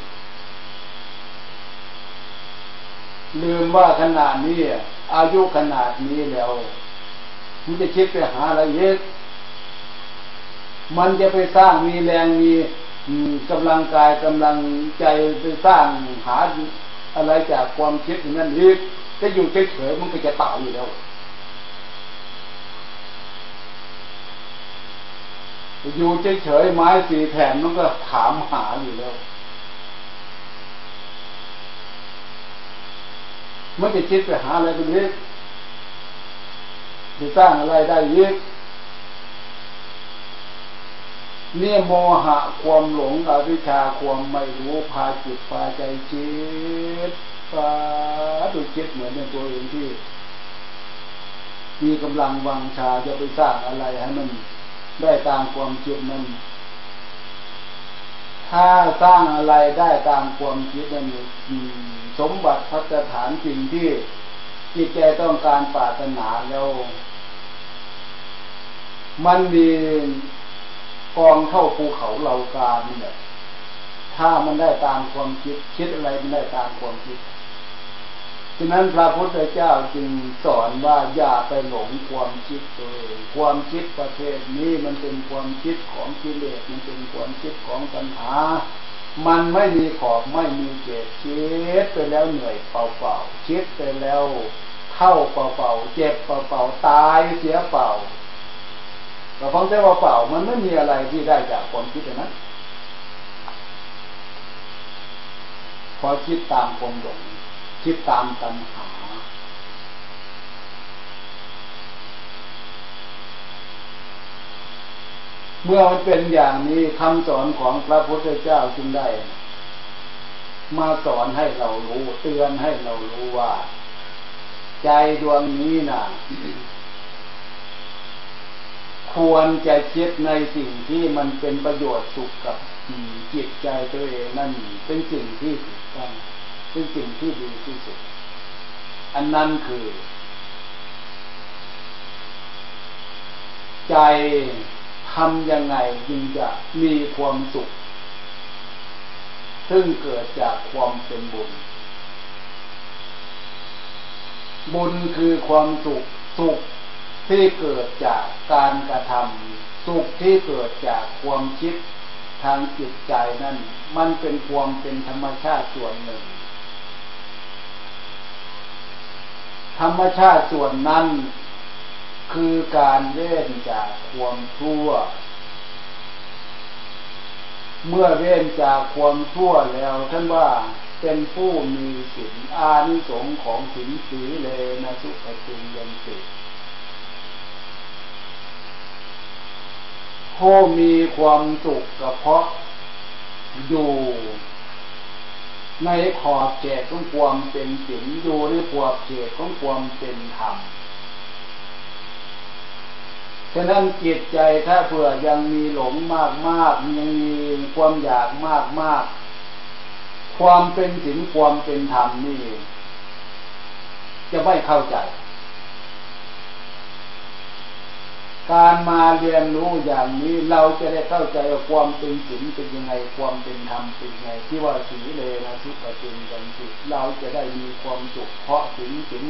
ลืมว่าขนาดนี้อายุขนาดนี้แล้วมันจะคิดไปหาอะไรเยอะมันจะไปสร้างมีแรงมีกำลังกายกำลังใจไปสร้างหาอะไรจากความคิดอย่างนั้นอีกจะอยู่เฉยๆมันก็จะตายอยู่แล้วอยู่เฉยๆไม้สีแผ่นมันก็ถามหาอยู่แล้ว มันจะคิดไปหาอะไรเป็นเล็กจะสร้างอะไรได้เยอะเนี่ยโมหะความหลงอวิชชาความไม่รู้พาจิตพาใจจิตพาดูจิตเหมือนในตัวเองที่ มีกำลังวังชาจะไปสร้างอะไรให้มันได้ตามความคิดนั้น ถ้าสร้างอะไรได้ตามความคิดนั้นสมบัติพัฒฐานสิ่งที่จิตใจต้องการปรารถนาแล้ว มันมีกองเท่าภูเขาเหล่ากาเนี่ยถ้ามันได้ตามความคิด คิดอะไรมันได้ตามความคิด ฉะนั้นพระพุทธเจ้าจึงสอนว่าอย่าไปหลงความคิดตัวเองความคิดประเภทนี้มันเป็นความคิดของกิเลสมันเป็นความคิดของปัญหา มันไม่มีขอบไม่มีเกศคิดไปแล้วเหนื่อยเปล่าๆคิดไปแล้วเท่าเปล่าๆเจ็บเปล่าๆตายเสียเปล่าแต่ฟังแต่ว่าเปล่ามันไม่มีอะไรที่ได้จากความคิดนั้นพอคิดตามความหลง คิดตามตัณหา เมื่อมันเป็นอย่างนี้คำสอนของพระพุทธเจ้าจึงได้ มาสอนให้เรารู้ เตือนให้เรารู้ว่า ใจดวงนี้นะ่ะ ควรจะคิดในสิ่งที่มันเป็นประโยชน์สุขกับจิตใจตัวเองนั่นเป็นสิ่งที่ถูกต้อง เป็นสิ่งที่ดีที่สุด อันนั้นคือ ใจทำยังไงจึงจะมีความสุข ซึ่งเกิดจากความเป็นบุญ บุญคือความสุข สุขที่เกิดจากการกระทำสุขที่เกิดจากความคิดทางจิตใจนั่น มันเป็นความเป็นธรรมชาติส่วนหนึ่ง ธรรมชาติส่วนนั้น คือการเว้นจากความชั่ว เมื่อเว้นจากความชั่วแล้วท่านว่าเป็นผู้มีศีลอานิสงส์ของศีลสีเลนะสุปฏิยันติผู้มีความสุขก็เพาะอยู่ ในขอบเขตของความเป็นศีลอยู่ในขอบเขตของความเป็นธรรมฉะนั้นจิตใจถ้าเผื่อยังมีหลงมากมากยังมีความอยากมากมากความเป็นศีลความเป็นธรรมนี่ จะไม่เข้าใจ การมาเรียนรู้อย่างนี้เราจะได้เข้าใจว่าความเป็นศีลเป็นยังไงความเป็นธรรมเป็นยังไง ที่ว่าสีเลนะทุกประจุกันสิเราจะได้มีความสุขเพราะศีลศีล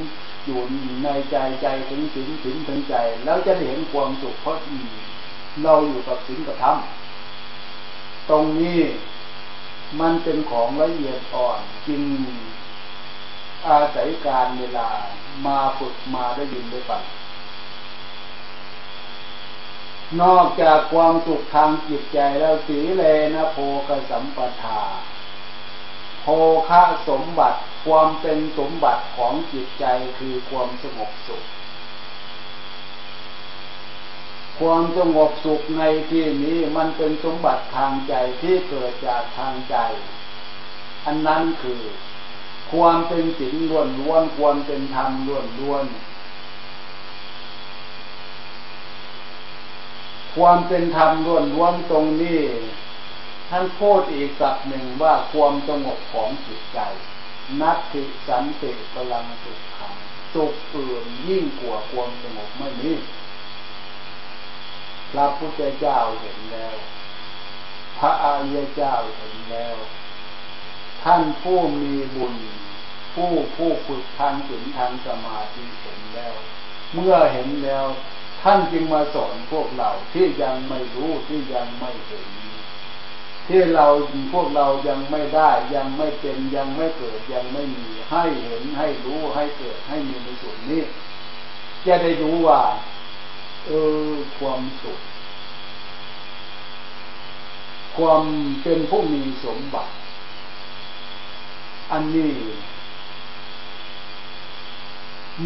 อยู่ในใจใจถึงศีลศีลถึงใจ แล้วจะเห็นความสุขเพราะเราอยู่กับศีลกับธรรมตรงนี้มันเป็นของละเอียดอ่อนจึงอาศัยการเวลามาฝึกมาได้ยินได้ฟัง นอกจากความสุขทางจิตใจแล้วสีเลนะโพกสัมปทาโภคะสมบัติความเป็นสมบัติของจิตใจคือความสงบสุข ความสงบสุขในที่นี้มันเป็นสมบัติทางใจที่เกิดจากทางใจ อันนั้นคือ ความเป็นสิ่งล้วนล้วนความเป็นธรรมล้วนล้วน ความเป็นธรรมล้วนล้วนตรงนี้ ท่านพูดอีกสักหนึ่งว่าความสงบของจิตใจ นัตติสันติพลังสุขขังสุขอื่นยิ่งกว่าความสงบไม่มีพระพุทธเจ้าเห็นแล้ว พระอริยเจ้าเห็นแล้ว ท่านผู้มีบุญ ผู้ผู้ฝึกทางศีลทางสมาธิเห็นแล้ว เมื่อเห็นแล้ว ท่านจึงมาสอนพวกเราที่ยังไม่รู้ที่ยังไม่เห็นที่เราพวกเรายังไม่ได้ยังไม่เป็นยังไม่เกิดยังไม่มีให้เห็นให้รู้ให้เกิดให้มีในส่วนนี้ จะได้รู้ว่า เออความสุข ความเป็นผู้มีสมบัติ อันนี้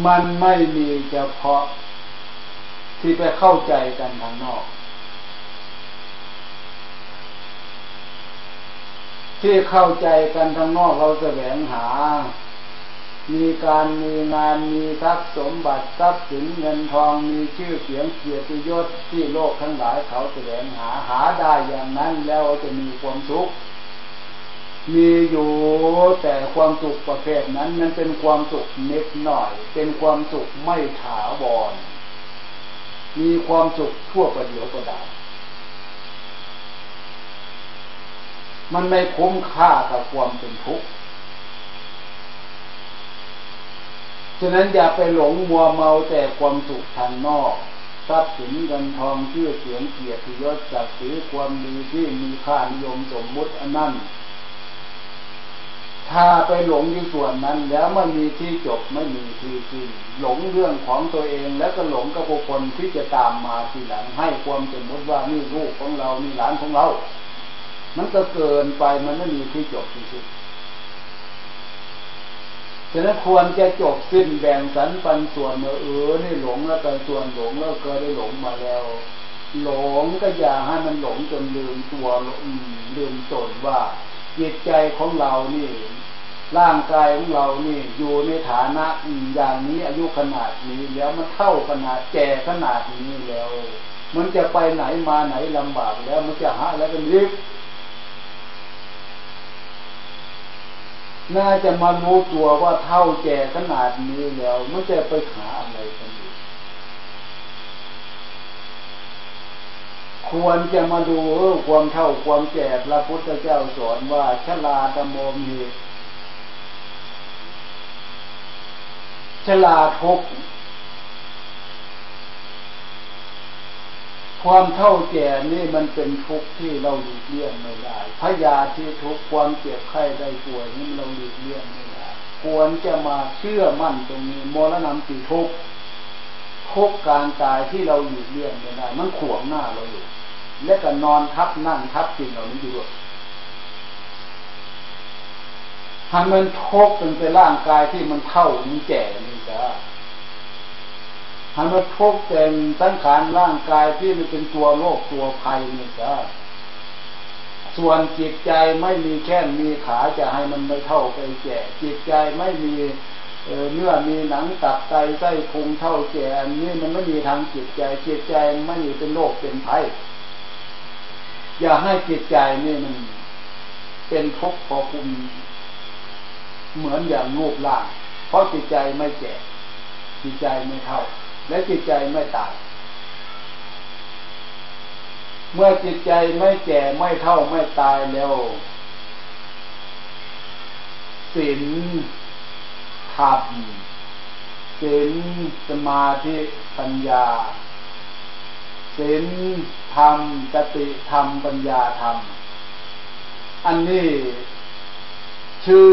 มันไม่มีเฉพาะ ที่ไปเข้าใจกันทางนอก ที่เข้าใจกันทางนอกเราแสวงหา มีการมีงานมีทรัพย์สมบัติทรัพย์สินเงินทองมีชื่อเสียงเกียรติยศที่โลกทั้งหลายเขาแสวงหาหาได้อย่างนั้นแล้วจะมีความสุขมีอยู่แต่ความสุขประเภทนั้นมันเป็นความสุขเน็ดหน่อย เป็นความสุขไม่ถาวร มีความสุขทั่วประเดียวก็ได้ มันไม่คุ้มค่ากับความเป็นทุกข์ ฉะนั้นอย่าไปหลงมัวเมาแต่ความสุขทางนอกทรัพย์สินเงินทองชื่อเสียงเกียรติยศศักดิ์ศรีความดีที่มีค่านิยมสมมุติอันนั้น ถ้าไปหลงอยู่ส่วนนั้น แล้วมันมีที่จบไม่มีที่สิ้นหลงเรื่องของตัวเองแล้วก็หลงกับบุคคลที่จะตามมาทีหลังให้ความสมมติว่านี่ลูกของเรานี่หลานของเรา มันก็เกินไปมันไม่มีที่จบที่สุดฉะนั้นควรจะจบสิ้นแบ่งสรรปันส่วนเออนี่หลงแล้วกันส่วนหลงแล้วเคยได้หลงมาแล้ว หลงก็อย่าให้มันหลงจนลืมตัวลืมตนว่า จิตใจของเรานี่ ร่างกายของเรานี่อยู่ในฐานะอย่างนี้อายุขนาดนี้แล้วมันเท่าขนาดแก่ขนาดนี้แล้ว มันจะไปไหนมาไหนลำบากแล้วมันจะหาอะไรกันรีบน่าจะมารู้ตัวว่าเท่าแก่ขนาดนี้แล้วไม่จะไปหาอะไรกันอีก ควรจะมาดูความเท่าความแก่พระพุทธเจ้าสอนว่าชลาตโมมีชลาทุกความเท่าแก่นี่มันเป็นทุกข์ที่เราหลีกเลี่ยงไม่ได้พยาที่ทุกข์ความเจ็บไข้ได้ป่วยนี่เราหลีกเลี่ยงไม่ได้ควรจะมาเชื่อมั่นตรงนี้มรณะติทุกข์ทุกการตายที่เราหลีกเลี่ยงไม่ได้ มันขวงหน้าเราอยู่ และก็นอนทับนั่งทับสิ่งเหล่านี้อยู่ด้วยให้มันทุกข์เป็นไปร่างกายที่มันเท่ามันแก่นี่จ้าให้มันทุกข์เป็นสังขารร่างกายที่มันเป็นตัวโรคตัวภัยนี่จ้าส่วนจิตใจไม่มีแค่มีขาจะให้มันไม่เท่าไปแก่ จิตใจไม่มีเนื้อมีหนังตับไตไส้พุงเท่าแก่นี่มันไม่มีทางจิตใจจิตใจไม่มีเป็นโรคเป็นภัย อย่าให้จิตใจนี่มันเป็นทุกข์พอคุณเหมือนอย่างรูปร่าง เพราะจิตใจไม่แก่จิตใจไม่เท่า และจิตใจไม่ตายเมื่อจิตใจไม่แก่ไม่เท่าไม่ตายแล้วศีลธรรมศีลสมาธิปัญญา ศีลธรรมสติธรรมปัญญาธรรม อันนี้ชื่อ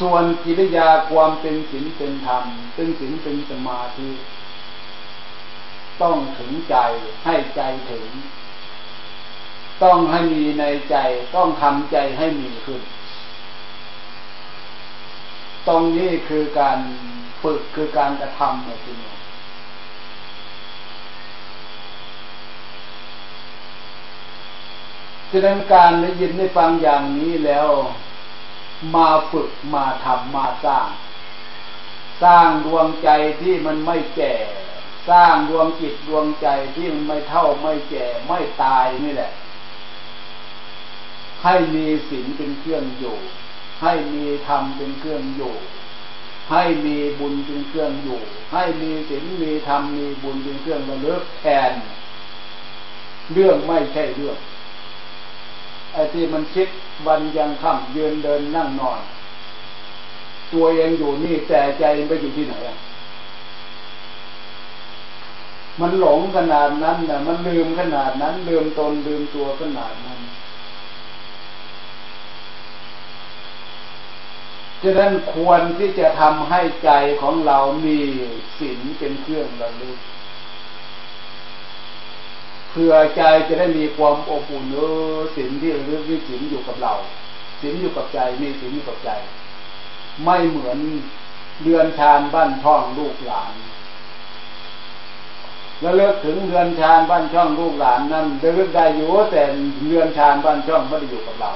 ส่วนกิริยาความเป็นศีลเป็นธรรม เป็นศีลเป็นสมาธิต้องถึงใจให้ใจถึง ต้องให้มีในใจต้องทำใจให้มีขึ้น ตรงนี้คือการ ฝึกคือการกระทำในที่นี้ฉะนั้นการได้ยินได้ฟังอย่างนี้แล้ว มาฝึกมาทำมาสร้าง สร้างดวงใจที่มันไม่แก่ สร้างดวงจิตดวงใจที่มันไม่เท่าไม่แก่ไม่ตายนี่แหละ ให้มีศีลเป็นเครื่องอยู่ ให้มีธรรมเป็นเครื่องอยู่ ให้มีบุญเป็นเครื่องอยู่ ให้มีศีลมีธรรมมีบุญเป็นเครื่องระลึกแทน เรื่องไม่ใช่เรื่องไอ้ที่มันคิดวันยังค่ำยืนเดินนั่งนอน ตัวเองอยู่นี่แต่ใจไปอยู่ที่ไหนอะมันหลงขนาดนั้นนะมันลืมขนาดนั้น ลืมตนลืมตัวขนาดนั้น ฉะนั้นควรที่จะทำให้ใจของเรามีศีลเป็นเครื่องระลึกเพื่อใจจะได้มีความอบอุ่นเออศีลที่ระลึกนี่ศีลอยู่กับเราศีลอยู่กับใจมีศีลอยู่กับใจ ไม่เหมือนเดือนชานบ้านช่องลูกหลานแล้วเลิกถึงเรือนชานบ้านช่องลูกหลานนั่นเลิกได้อยู่แต่เรือนชานบ้านช่องไม่ได้อยู่กับเรา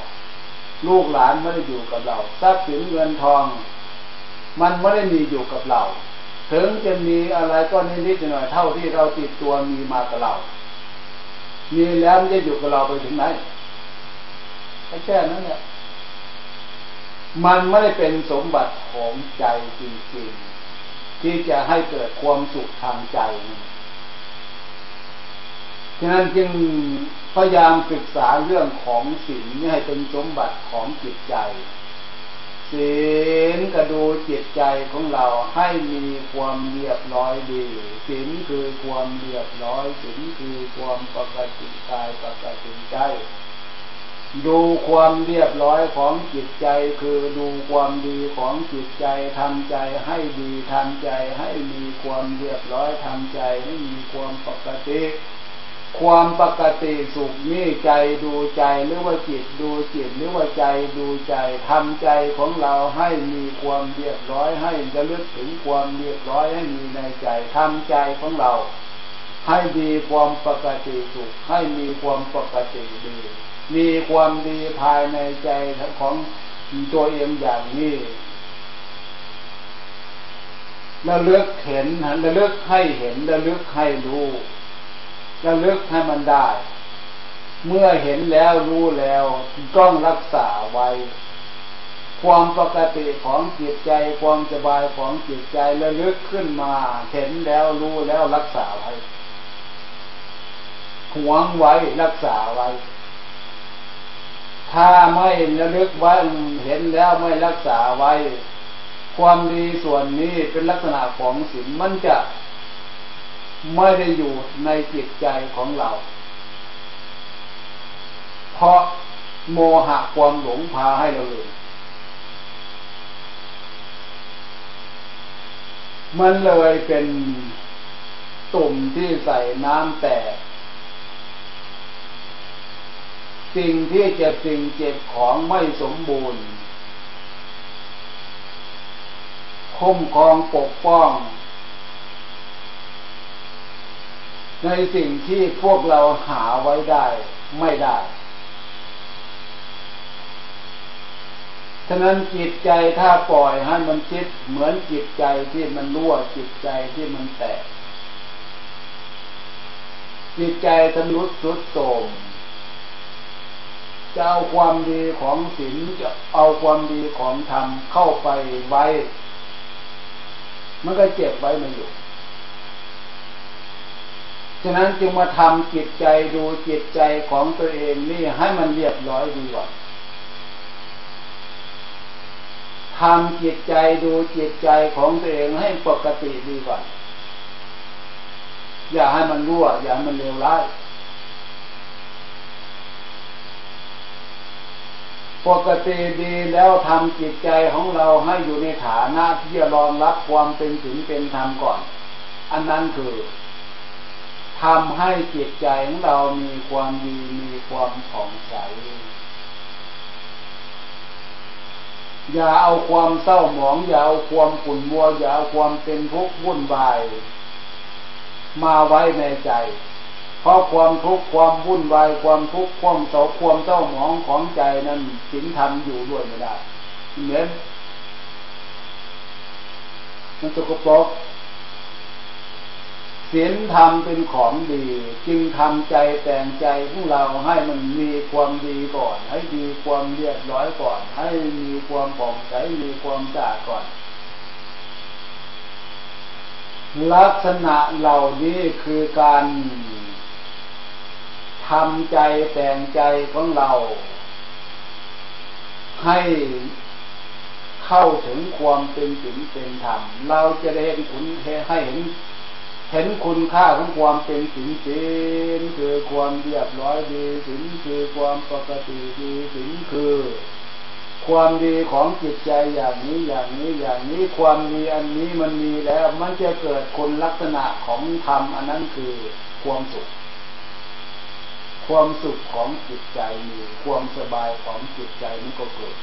ลูกหลานไม่ได้อยู่กับเราทรัพย์สินเงินทอง มันไม่ได้มีอยู่กับเรา ถึงจะมีอะไรก็นิดๆหน่อยเท่าที่เราติดตัวมีมากับเรา มีแล้วมันจะอยู่กับเราไปถึงไหนแค่นั้นแหละมันไม่ได้เป็นสมบัติของใจจริงๆ ที่จะให้เกิดความสุขทางใจนั่น ฉะนั้นจึงพยายามศึกษาเรื่องของศีลให้เป็นสมบัติของจิตใจศีลก็ดูจิตใจของเราให้มีความเรียบร้อยดีศีลคือความเรียบร้อยศีลคือความปกติกายปกติใจ ดูความเรียบร้อยของจิตใจคือดูความดีของจิตใจทำใจให้ดีทำใจให้มีความเรียบร้อยทำใจให้มีความปกติ ความปกติสุขนี่ใจดูใจหรือว่าจิตดูจิตหรือว่าใจดูใจทำใจของเราให้มีความเรียบร้อยให้จะลึกถึงความเรียบร้อยให้มีในใจทำใจของเรา ให้มีความปกติสุขให้มีความปกติดี มีความดีภายในใจของตัวเองอย่างนี้ระลึกเห็นระลึกให้เห็นระลึกให้รู้ ระลึกให้มันได้ เมื่อเห็นแล้วรู้แล้วต้องรักษาไว้ ความปกติของจิตใจความสบายของจิตใจระลึกขึ้นมา เห็นแล้วรู้แล้วรักษาไว้หวงไว้รักษาไว้ ถ้าไม่ระลึกไว้เห็นแล้วไม่รักษาไว้ ความดีส่วนนี้เป็นลักษณะของศีลมันจะ ไม่ได้อยู่ในจิตใจของเรา เพราะโมหะความหลงพาให้เราเลยมันเลยเป็นตุ่มที่ใส่น้ำแตก สิ่งที่เจะสิ่งเจ็บของไม่สมบูรณ์ คุ้มครองปกป้อง ในสิ่งที่พวกเราหาไว้ได้ไม่ได้ ฉะนั้นจิตใจถ้าปล่อยให้มันคิดเหมือนจิตใจที่มันรั่วจิตใจที่มันแตก จิตใจทะลุสุดโทมจะเอาความดีของศีลจะเอาความดีของธรรมเข้าไปไว้ มันก็เจ็บไว้มาอยู่ ฉะนั้นจึงมาทำจิตใจดูจิตใจของตัวเองนี่ให้มันเรียบร้อยดีกว่าทำจิตใจดูจิตใจของตัวเองให้ปกติดีกว่า อย่าให้มันรั่ว อย่าให้มันเลวร้ายปกติดีแล้วทำจิตใจของเราให้อยู่ในฐานะที่จะรองรับความเป็นถึงเป็นธรรมก่อน อันนั้นคือ ทำให้จิตใจของเรามีความดีมีความผ่องใส อย่าเอาความเศร้าหมอง อย่าเอาความขุ่นมัว อย่าเอาความเป็นทุกข์วุ่นวาย มาไว้ในใจ เพราะความทุกข์ความวุ่นวายความทุกข์ความเศร้าความเศร้าหมองของใจนั้นสินธรรมอยู่ด้วยไม่ได้เหมือนมันสกปรก ศีลธรรมเป็นของดี จึงทำใจแต่งใจของเราให้มันมีความดีก่อน ให้มีความเรียบร้อยก่อน ให้มีความผ่องใสมีความสะอาดก่อน ลักษณะเหล่านี้คือการทำใจแต่งใจของเรา ให้เข้าถึงความเป็นศีลเป็นธรรม เราจะได้เห็นคุณให้เห็น เห็นคุณค่าของความเป็นศีลศีลคือความเรียบร้อยดีศีลคือความปกติดีศีลคือ ความดีของจิตใจอย่างนี้อย่างนี้อย่างนี้ความดีอันนี้มันมีแล้วมันจะเกิดคนลักษณะของธรรมอันนั้นคือความสุข ความสุขของจิตใจมีความสบายของจิตใจนี้ก็เกิด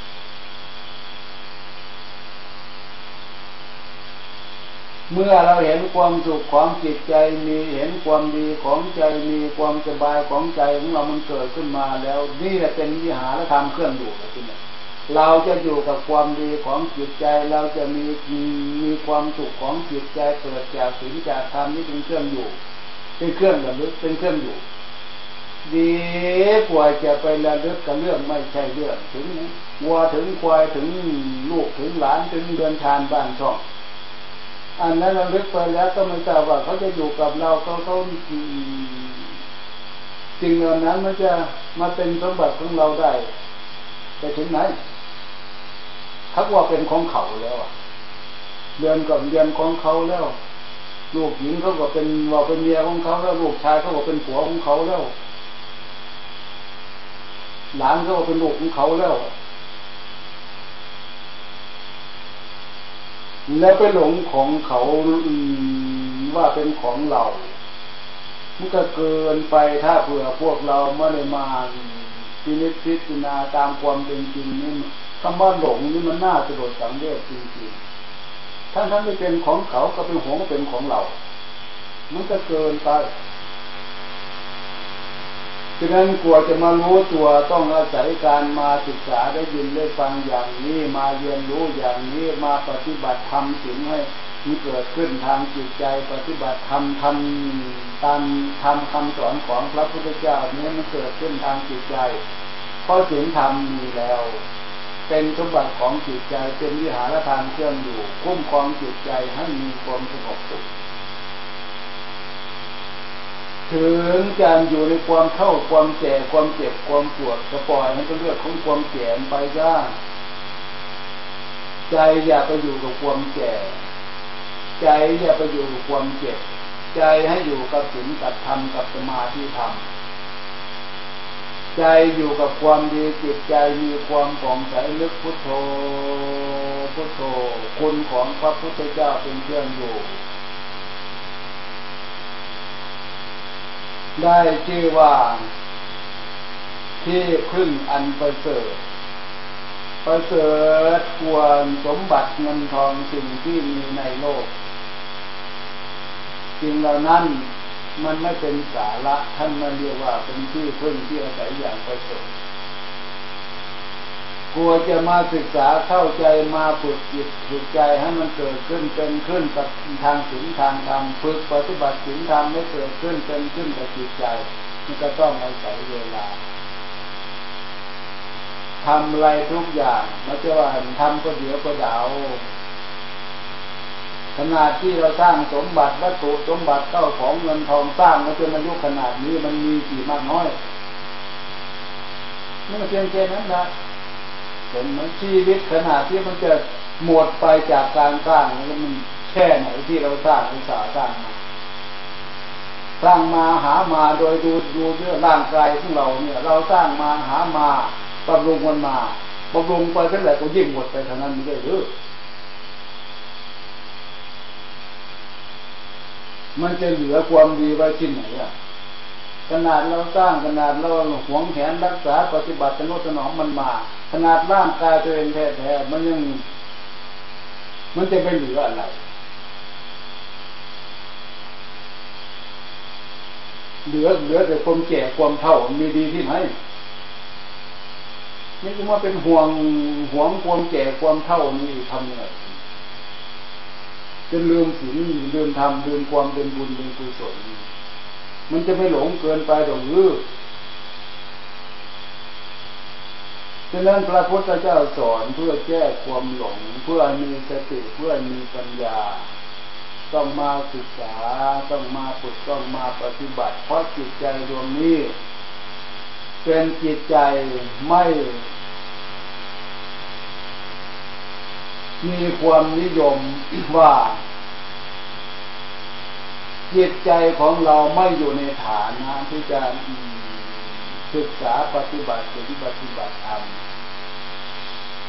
เมื่อเราเห็นความสุขของจิตใจมีเห็นความดีของใจมีความสบายของใจของเรามันเกิดขึ้นมาแล้วนี่แหละเป็นวิหารธรรมเครื่องอยู่แล้วทีนี้เราจะอยู่กับความดีของจิตใจเราจะมีมีความสุขของจิตใจเกิดจากสิ่งจากธรรมนี่เป็นเครื่องอยู่ เป็นเครื่องระลึกเป็นเครื่องอยู่ ดีกว่าจะไประลึกกับเรื่องไม่ใช่เรื่องถึงวัวถึงควายถึงลูกถึงหลานถึงเดือนทานบ้านช่อง อันนั้นเราลึกไปแล้วก็ไม่ทราบว่าเขาจะอยู่กับเราเขาเขาสิ่งเหล่านั้นมันจะมาเป็นสมบัติของเราได้ไปถึงไหนทักว่าเป็นของเขาแล้วเรียนกับเรียนของเขาแล้ว ลูกหญิงเขาก็เป็นว่าเป็นเมียของเขาแล้ว ลูกชายเขาก็เป็นผัวของเขาแล้ว หลานเขาก็เป็นลูกของเขาแล้ว แล้วไปหลงของเขาว่าเป็นของเรามันก็เกินไปถ้าเผื่อพวกเราไม่ได้มาพินิจพิจารณาตามความเป็นจริงนี่คำว่าหลงนี่มันน่าสะดดสังเวชจริงๆท่านท่านไม่เป็นของเขาก็เป็นหวงเป็นของเรา มันก็เกินไป ฉะนั้นกลัวจะมารู้ตัวต้องอาศัยการมาศึกษาได้ยินได้ฟังอย่างนี้มาเรียนรู้อย่างนี้มาปฏิบัติธรรมสิ่งให้มีเกิดขึ้นทางจิตใจปฏิบัติธรรมทำตามทำคำสอนของพระพุทธเจ้านี้มันเกิดขึ้นทางจิตใจเพราะสิ่งธรรมมีแล้ว เป็นสมบัติของจิตใจเป็นวิหารธรรมเครื่องอยู่ คุ้มครองจิตใจให้มีความสงบสุข ถึงการอยู่ในความเข้าความแก่ความเจ็บความปวดกระปล่อยให้เป็นเรื่องของความแก่ไปย่าใจอย่าไปอยู่กับความแก่ ใจอย่าไปอยู่กับความเจ็บ ใจให้อยู่กับศีลกับธรรมกับสมาธิธรรมใจอยู่กับความดีจิตใจมีความผ่องใสลึกพุทโธพุทโธคุณของพระพุทธเจ้าเป็นเครื่องอยู่ ได้ชื่อว่าที่พึ่งอันประเสริฐ ประเสริฐควรสมบัติเงินทองสิ่งที่มีในโลกสิ่งเหล่านั้นมันไม่เป็นสาระท่านมาเรียกว่าเป็นที่พึ่งที่อาศัยอย่างประเสริฐ กลัวจะมาศึกษาเข้าใจมาฝึกจิตฝึกใจให้มันเกิดขึ้นเป็นขึ้นกับทางศีลทางธรรมฝึกปฏิบัติศีลธรรมให้เกิดขึ้นเป็นขึ้นกับจิตใจมันก็ต้องอาศัยเวลาทำอะไรทุกอย่างไม่ใช่ว่าทำก็เดี๋ยวก็ดาวขนาดที่เราสร้างสมบัติวัตถุสมบัติเก้าของเงินทองสร้างมาจนอายุขนาดนี้มันมีกี่มากน้อยนี่มันเพียงแค่นั้นนะ เห็นไหมชีวิตขนาดที่มันจะหมดไปจากการสร้างแล้วมันแค่ไหนที่เราสร้างอุตสาหสร้างมาสร้างมาหามาโดยดูดูเรื่องร่างกายของเราเนี่ย เราสร้างมาหามาบำรุงมันมาบำรุงไปเท่าไหร่ก็ยิ่งหมดไปเท่านั้นไม่ได้หรือมันจะเหลือความดีไว้ที่ไหนอะขนาดเราสร้างขนาดเราหวงแหนรักษาปฏิบัติสนุสนองมันมา ขนาดร่างกายตัวเองแท้ๆมันยัง มันจะไปเหลืออะไรเหลือเหลือแต่ความแก่ความเท่ามีดีที่ไหนนี่คือว่าเป็นห่วงห่วงความแก่ความเท่านี่ทำยังไงจนลืมศีลลืมธรรมลืมความเป็นบุญเป็นกุศลมันจะไม่หลงเกินไปหรอกหรือ ฉะนั้นพระพุทธเจ้าสอนเพื่อแก้ความหลง เพื่อมีสติเพื่อมีปัญญา ต้องมาศึกษาต้องมาฝึกต้องมาปฏิบัติ เพราะจิตใจดวงนี้ เป็นจิตใจไม่มีความนิยมว่า จิตใจของเราไม่อยู่ในฐานะที่จะ ศึกษาปฏิบัติถึงปฏิบัติธรรม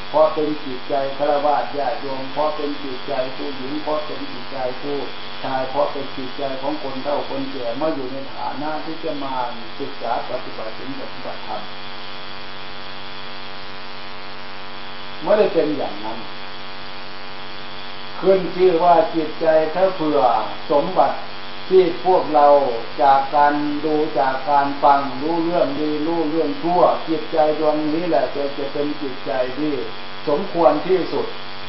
เพราะเป็นจิตใจฆราวาสญาติโยมเพราะเป็นจิตใจผู้หญิงเพราะเป็นจิตใจผู้ชายเพราะเป็นจิตใจของคนเฒ่าคนแก่มาอยู่ในฐานะที่จะมาศึกษาปฏิบัติถึงปฏิบัติธรรมไม่ได้เป็นอย่างนั้นขึ้นชื่อว่าจิตใจถ้าเผื่อสมบัติ ที่พวกเราจากการดูจากการฟังรู้เรื่องดีรู้เรื่องชั่วจิตใจดวงนี้แหละจะจะเป็นจิตใจที่สมควรที่สุด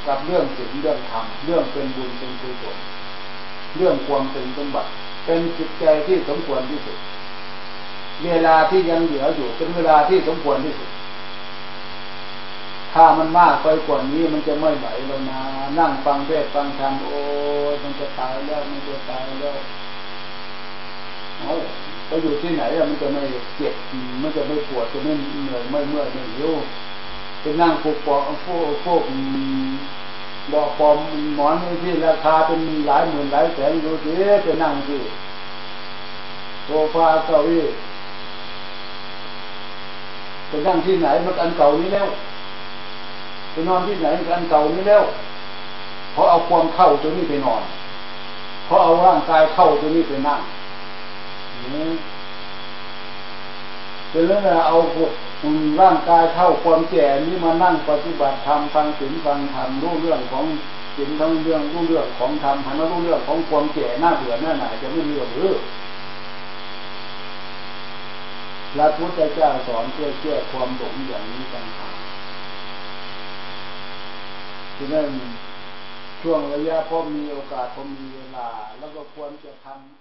กับเรื่องสิ่งเรื่องธรรมเรื่องเป็นบุญเป็นกุศลเรื่องความเป็นสมบัติเป็นจิตใจที่สมควรที่สุด เวลาที่ยังเหลืออยู่เป็นเวลาที่สมควรที่สุด ถ้ามันมากไปกว่านี้มันจะไม่ไหวแล้วนะ นั่งฟังเทศฟังธรรมโอ้มันจะตายแล้วมันจะตายแล้ว เอาไปอยู่ที่ไหนอะมันจะไม่เจ็บ มันจะไม่ปวด จะไม่เหนื่อยไม่เมื่อยไม่หิวไปนั่งปลูกปอพวกพวกบอกปอมหมอนที่ราคาเป็นหลายหมื่นหลายแสนดูสิจะนั่งที่โซฟาเก้าอี้ไปนั่งที่ไหนมันอันเก่านี้แล้วไปนอนที่ไหนมันอันเก่านี้แล้วเพราะเอาความเข้าตัวนี้ไปนอน เพราะเอาร่างกายเข้าตัวนี้ไปนั่ง เป็นเรื่องเอาร่างกายเท่าความแก่นี้มานั่งปฏิบัติธรรมฟังศีลฟังธรรมรู้เรื่องของศีลทั้งเรื่องรู้เรื่องของธรรมหันมารู้เรื่องของความแก่หน้าเบื่อหน้าหน่ายจะไม่มีหรือพระพุทธเจ้าสอนเพื่อแก้ความหลงอย่างนี้ต่างหากฉะนั้นช่วงระยะพอมีโอกาสพอมีเวลา แล้วก็ควรจะทำโอกา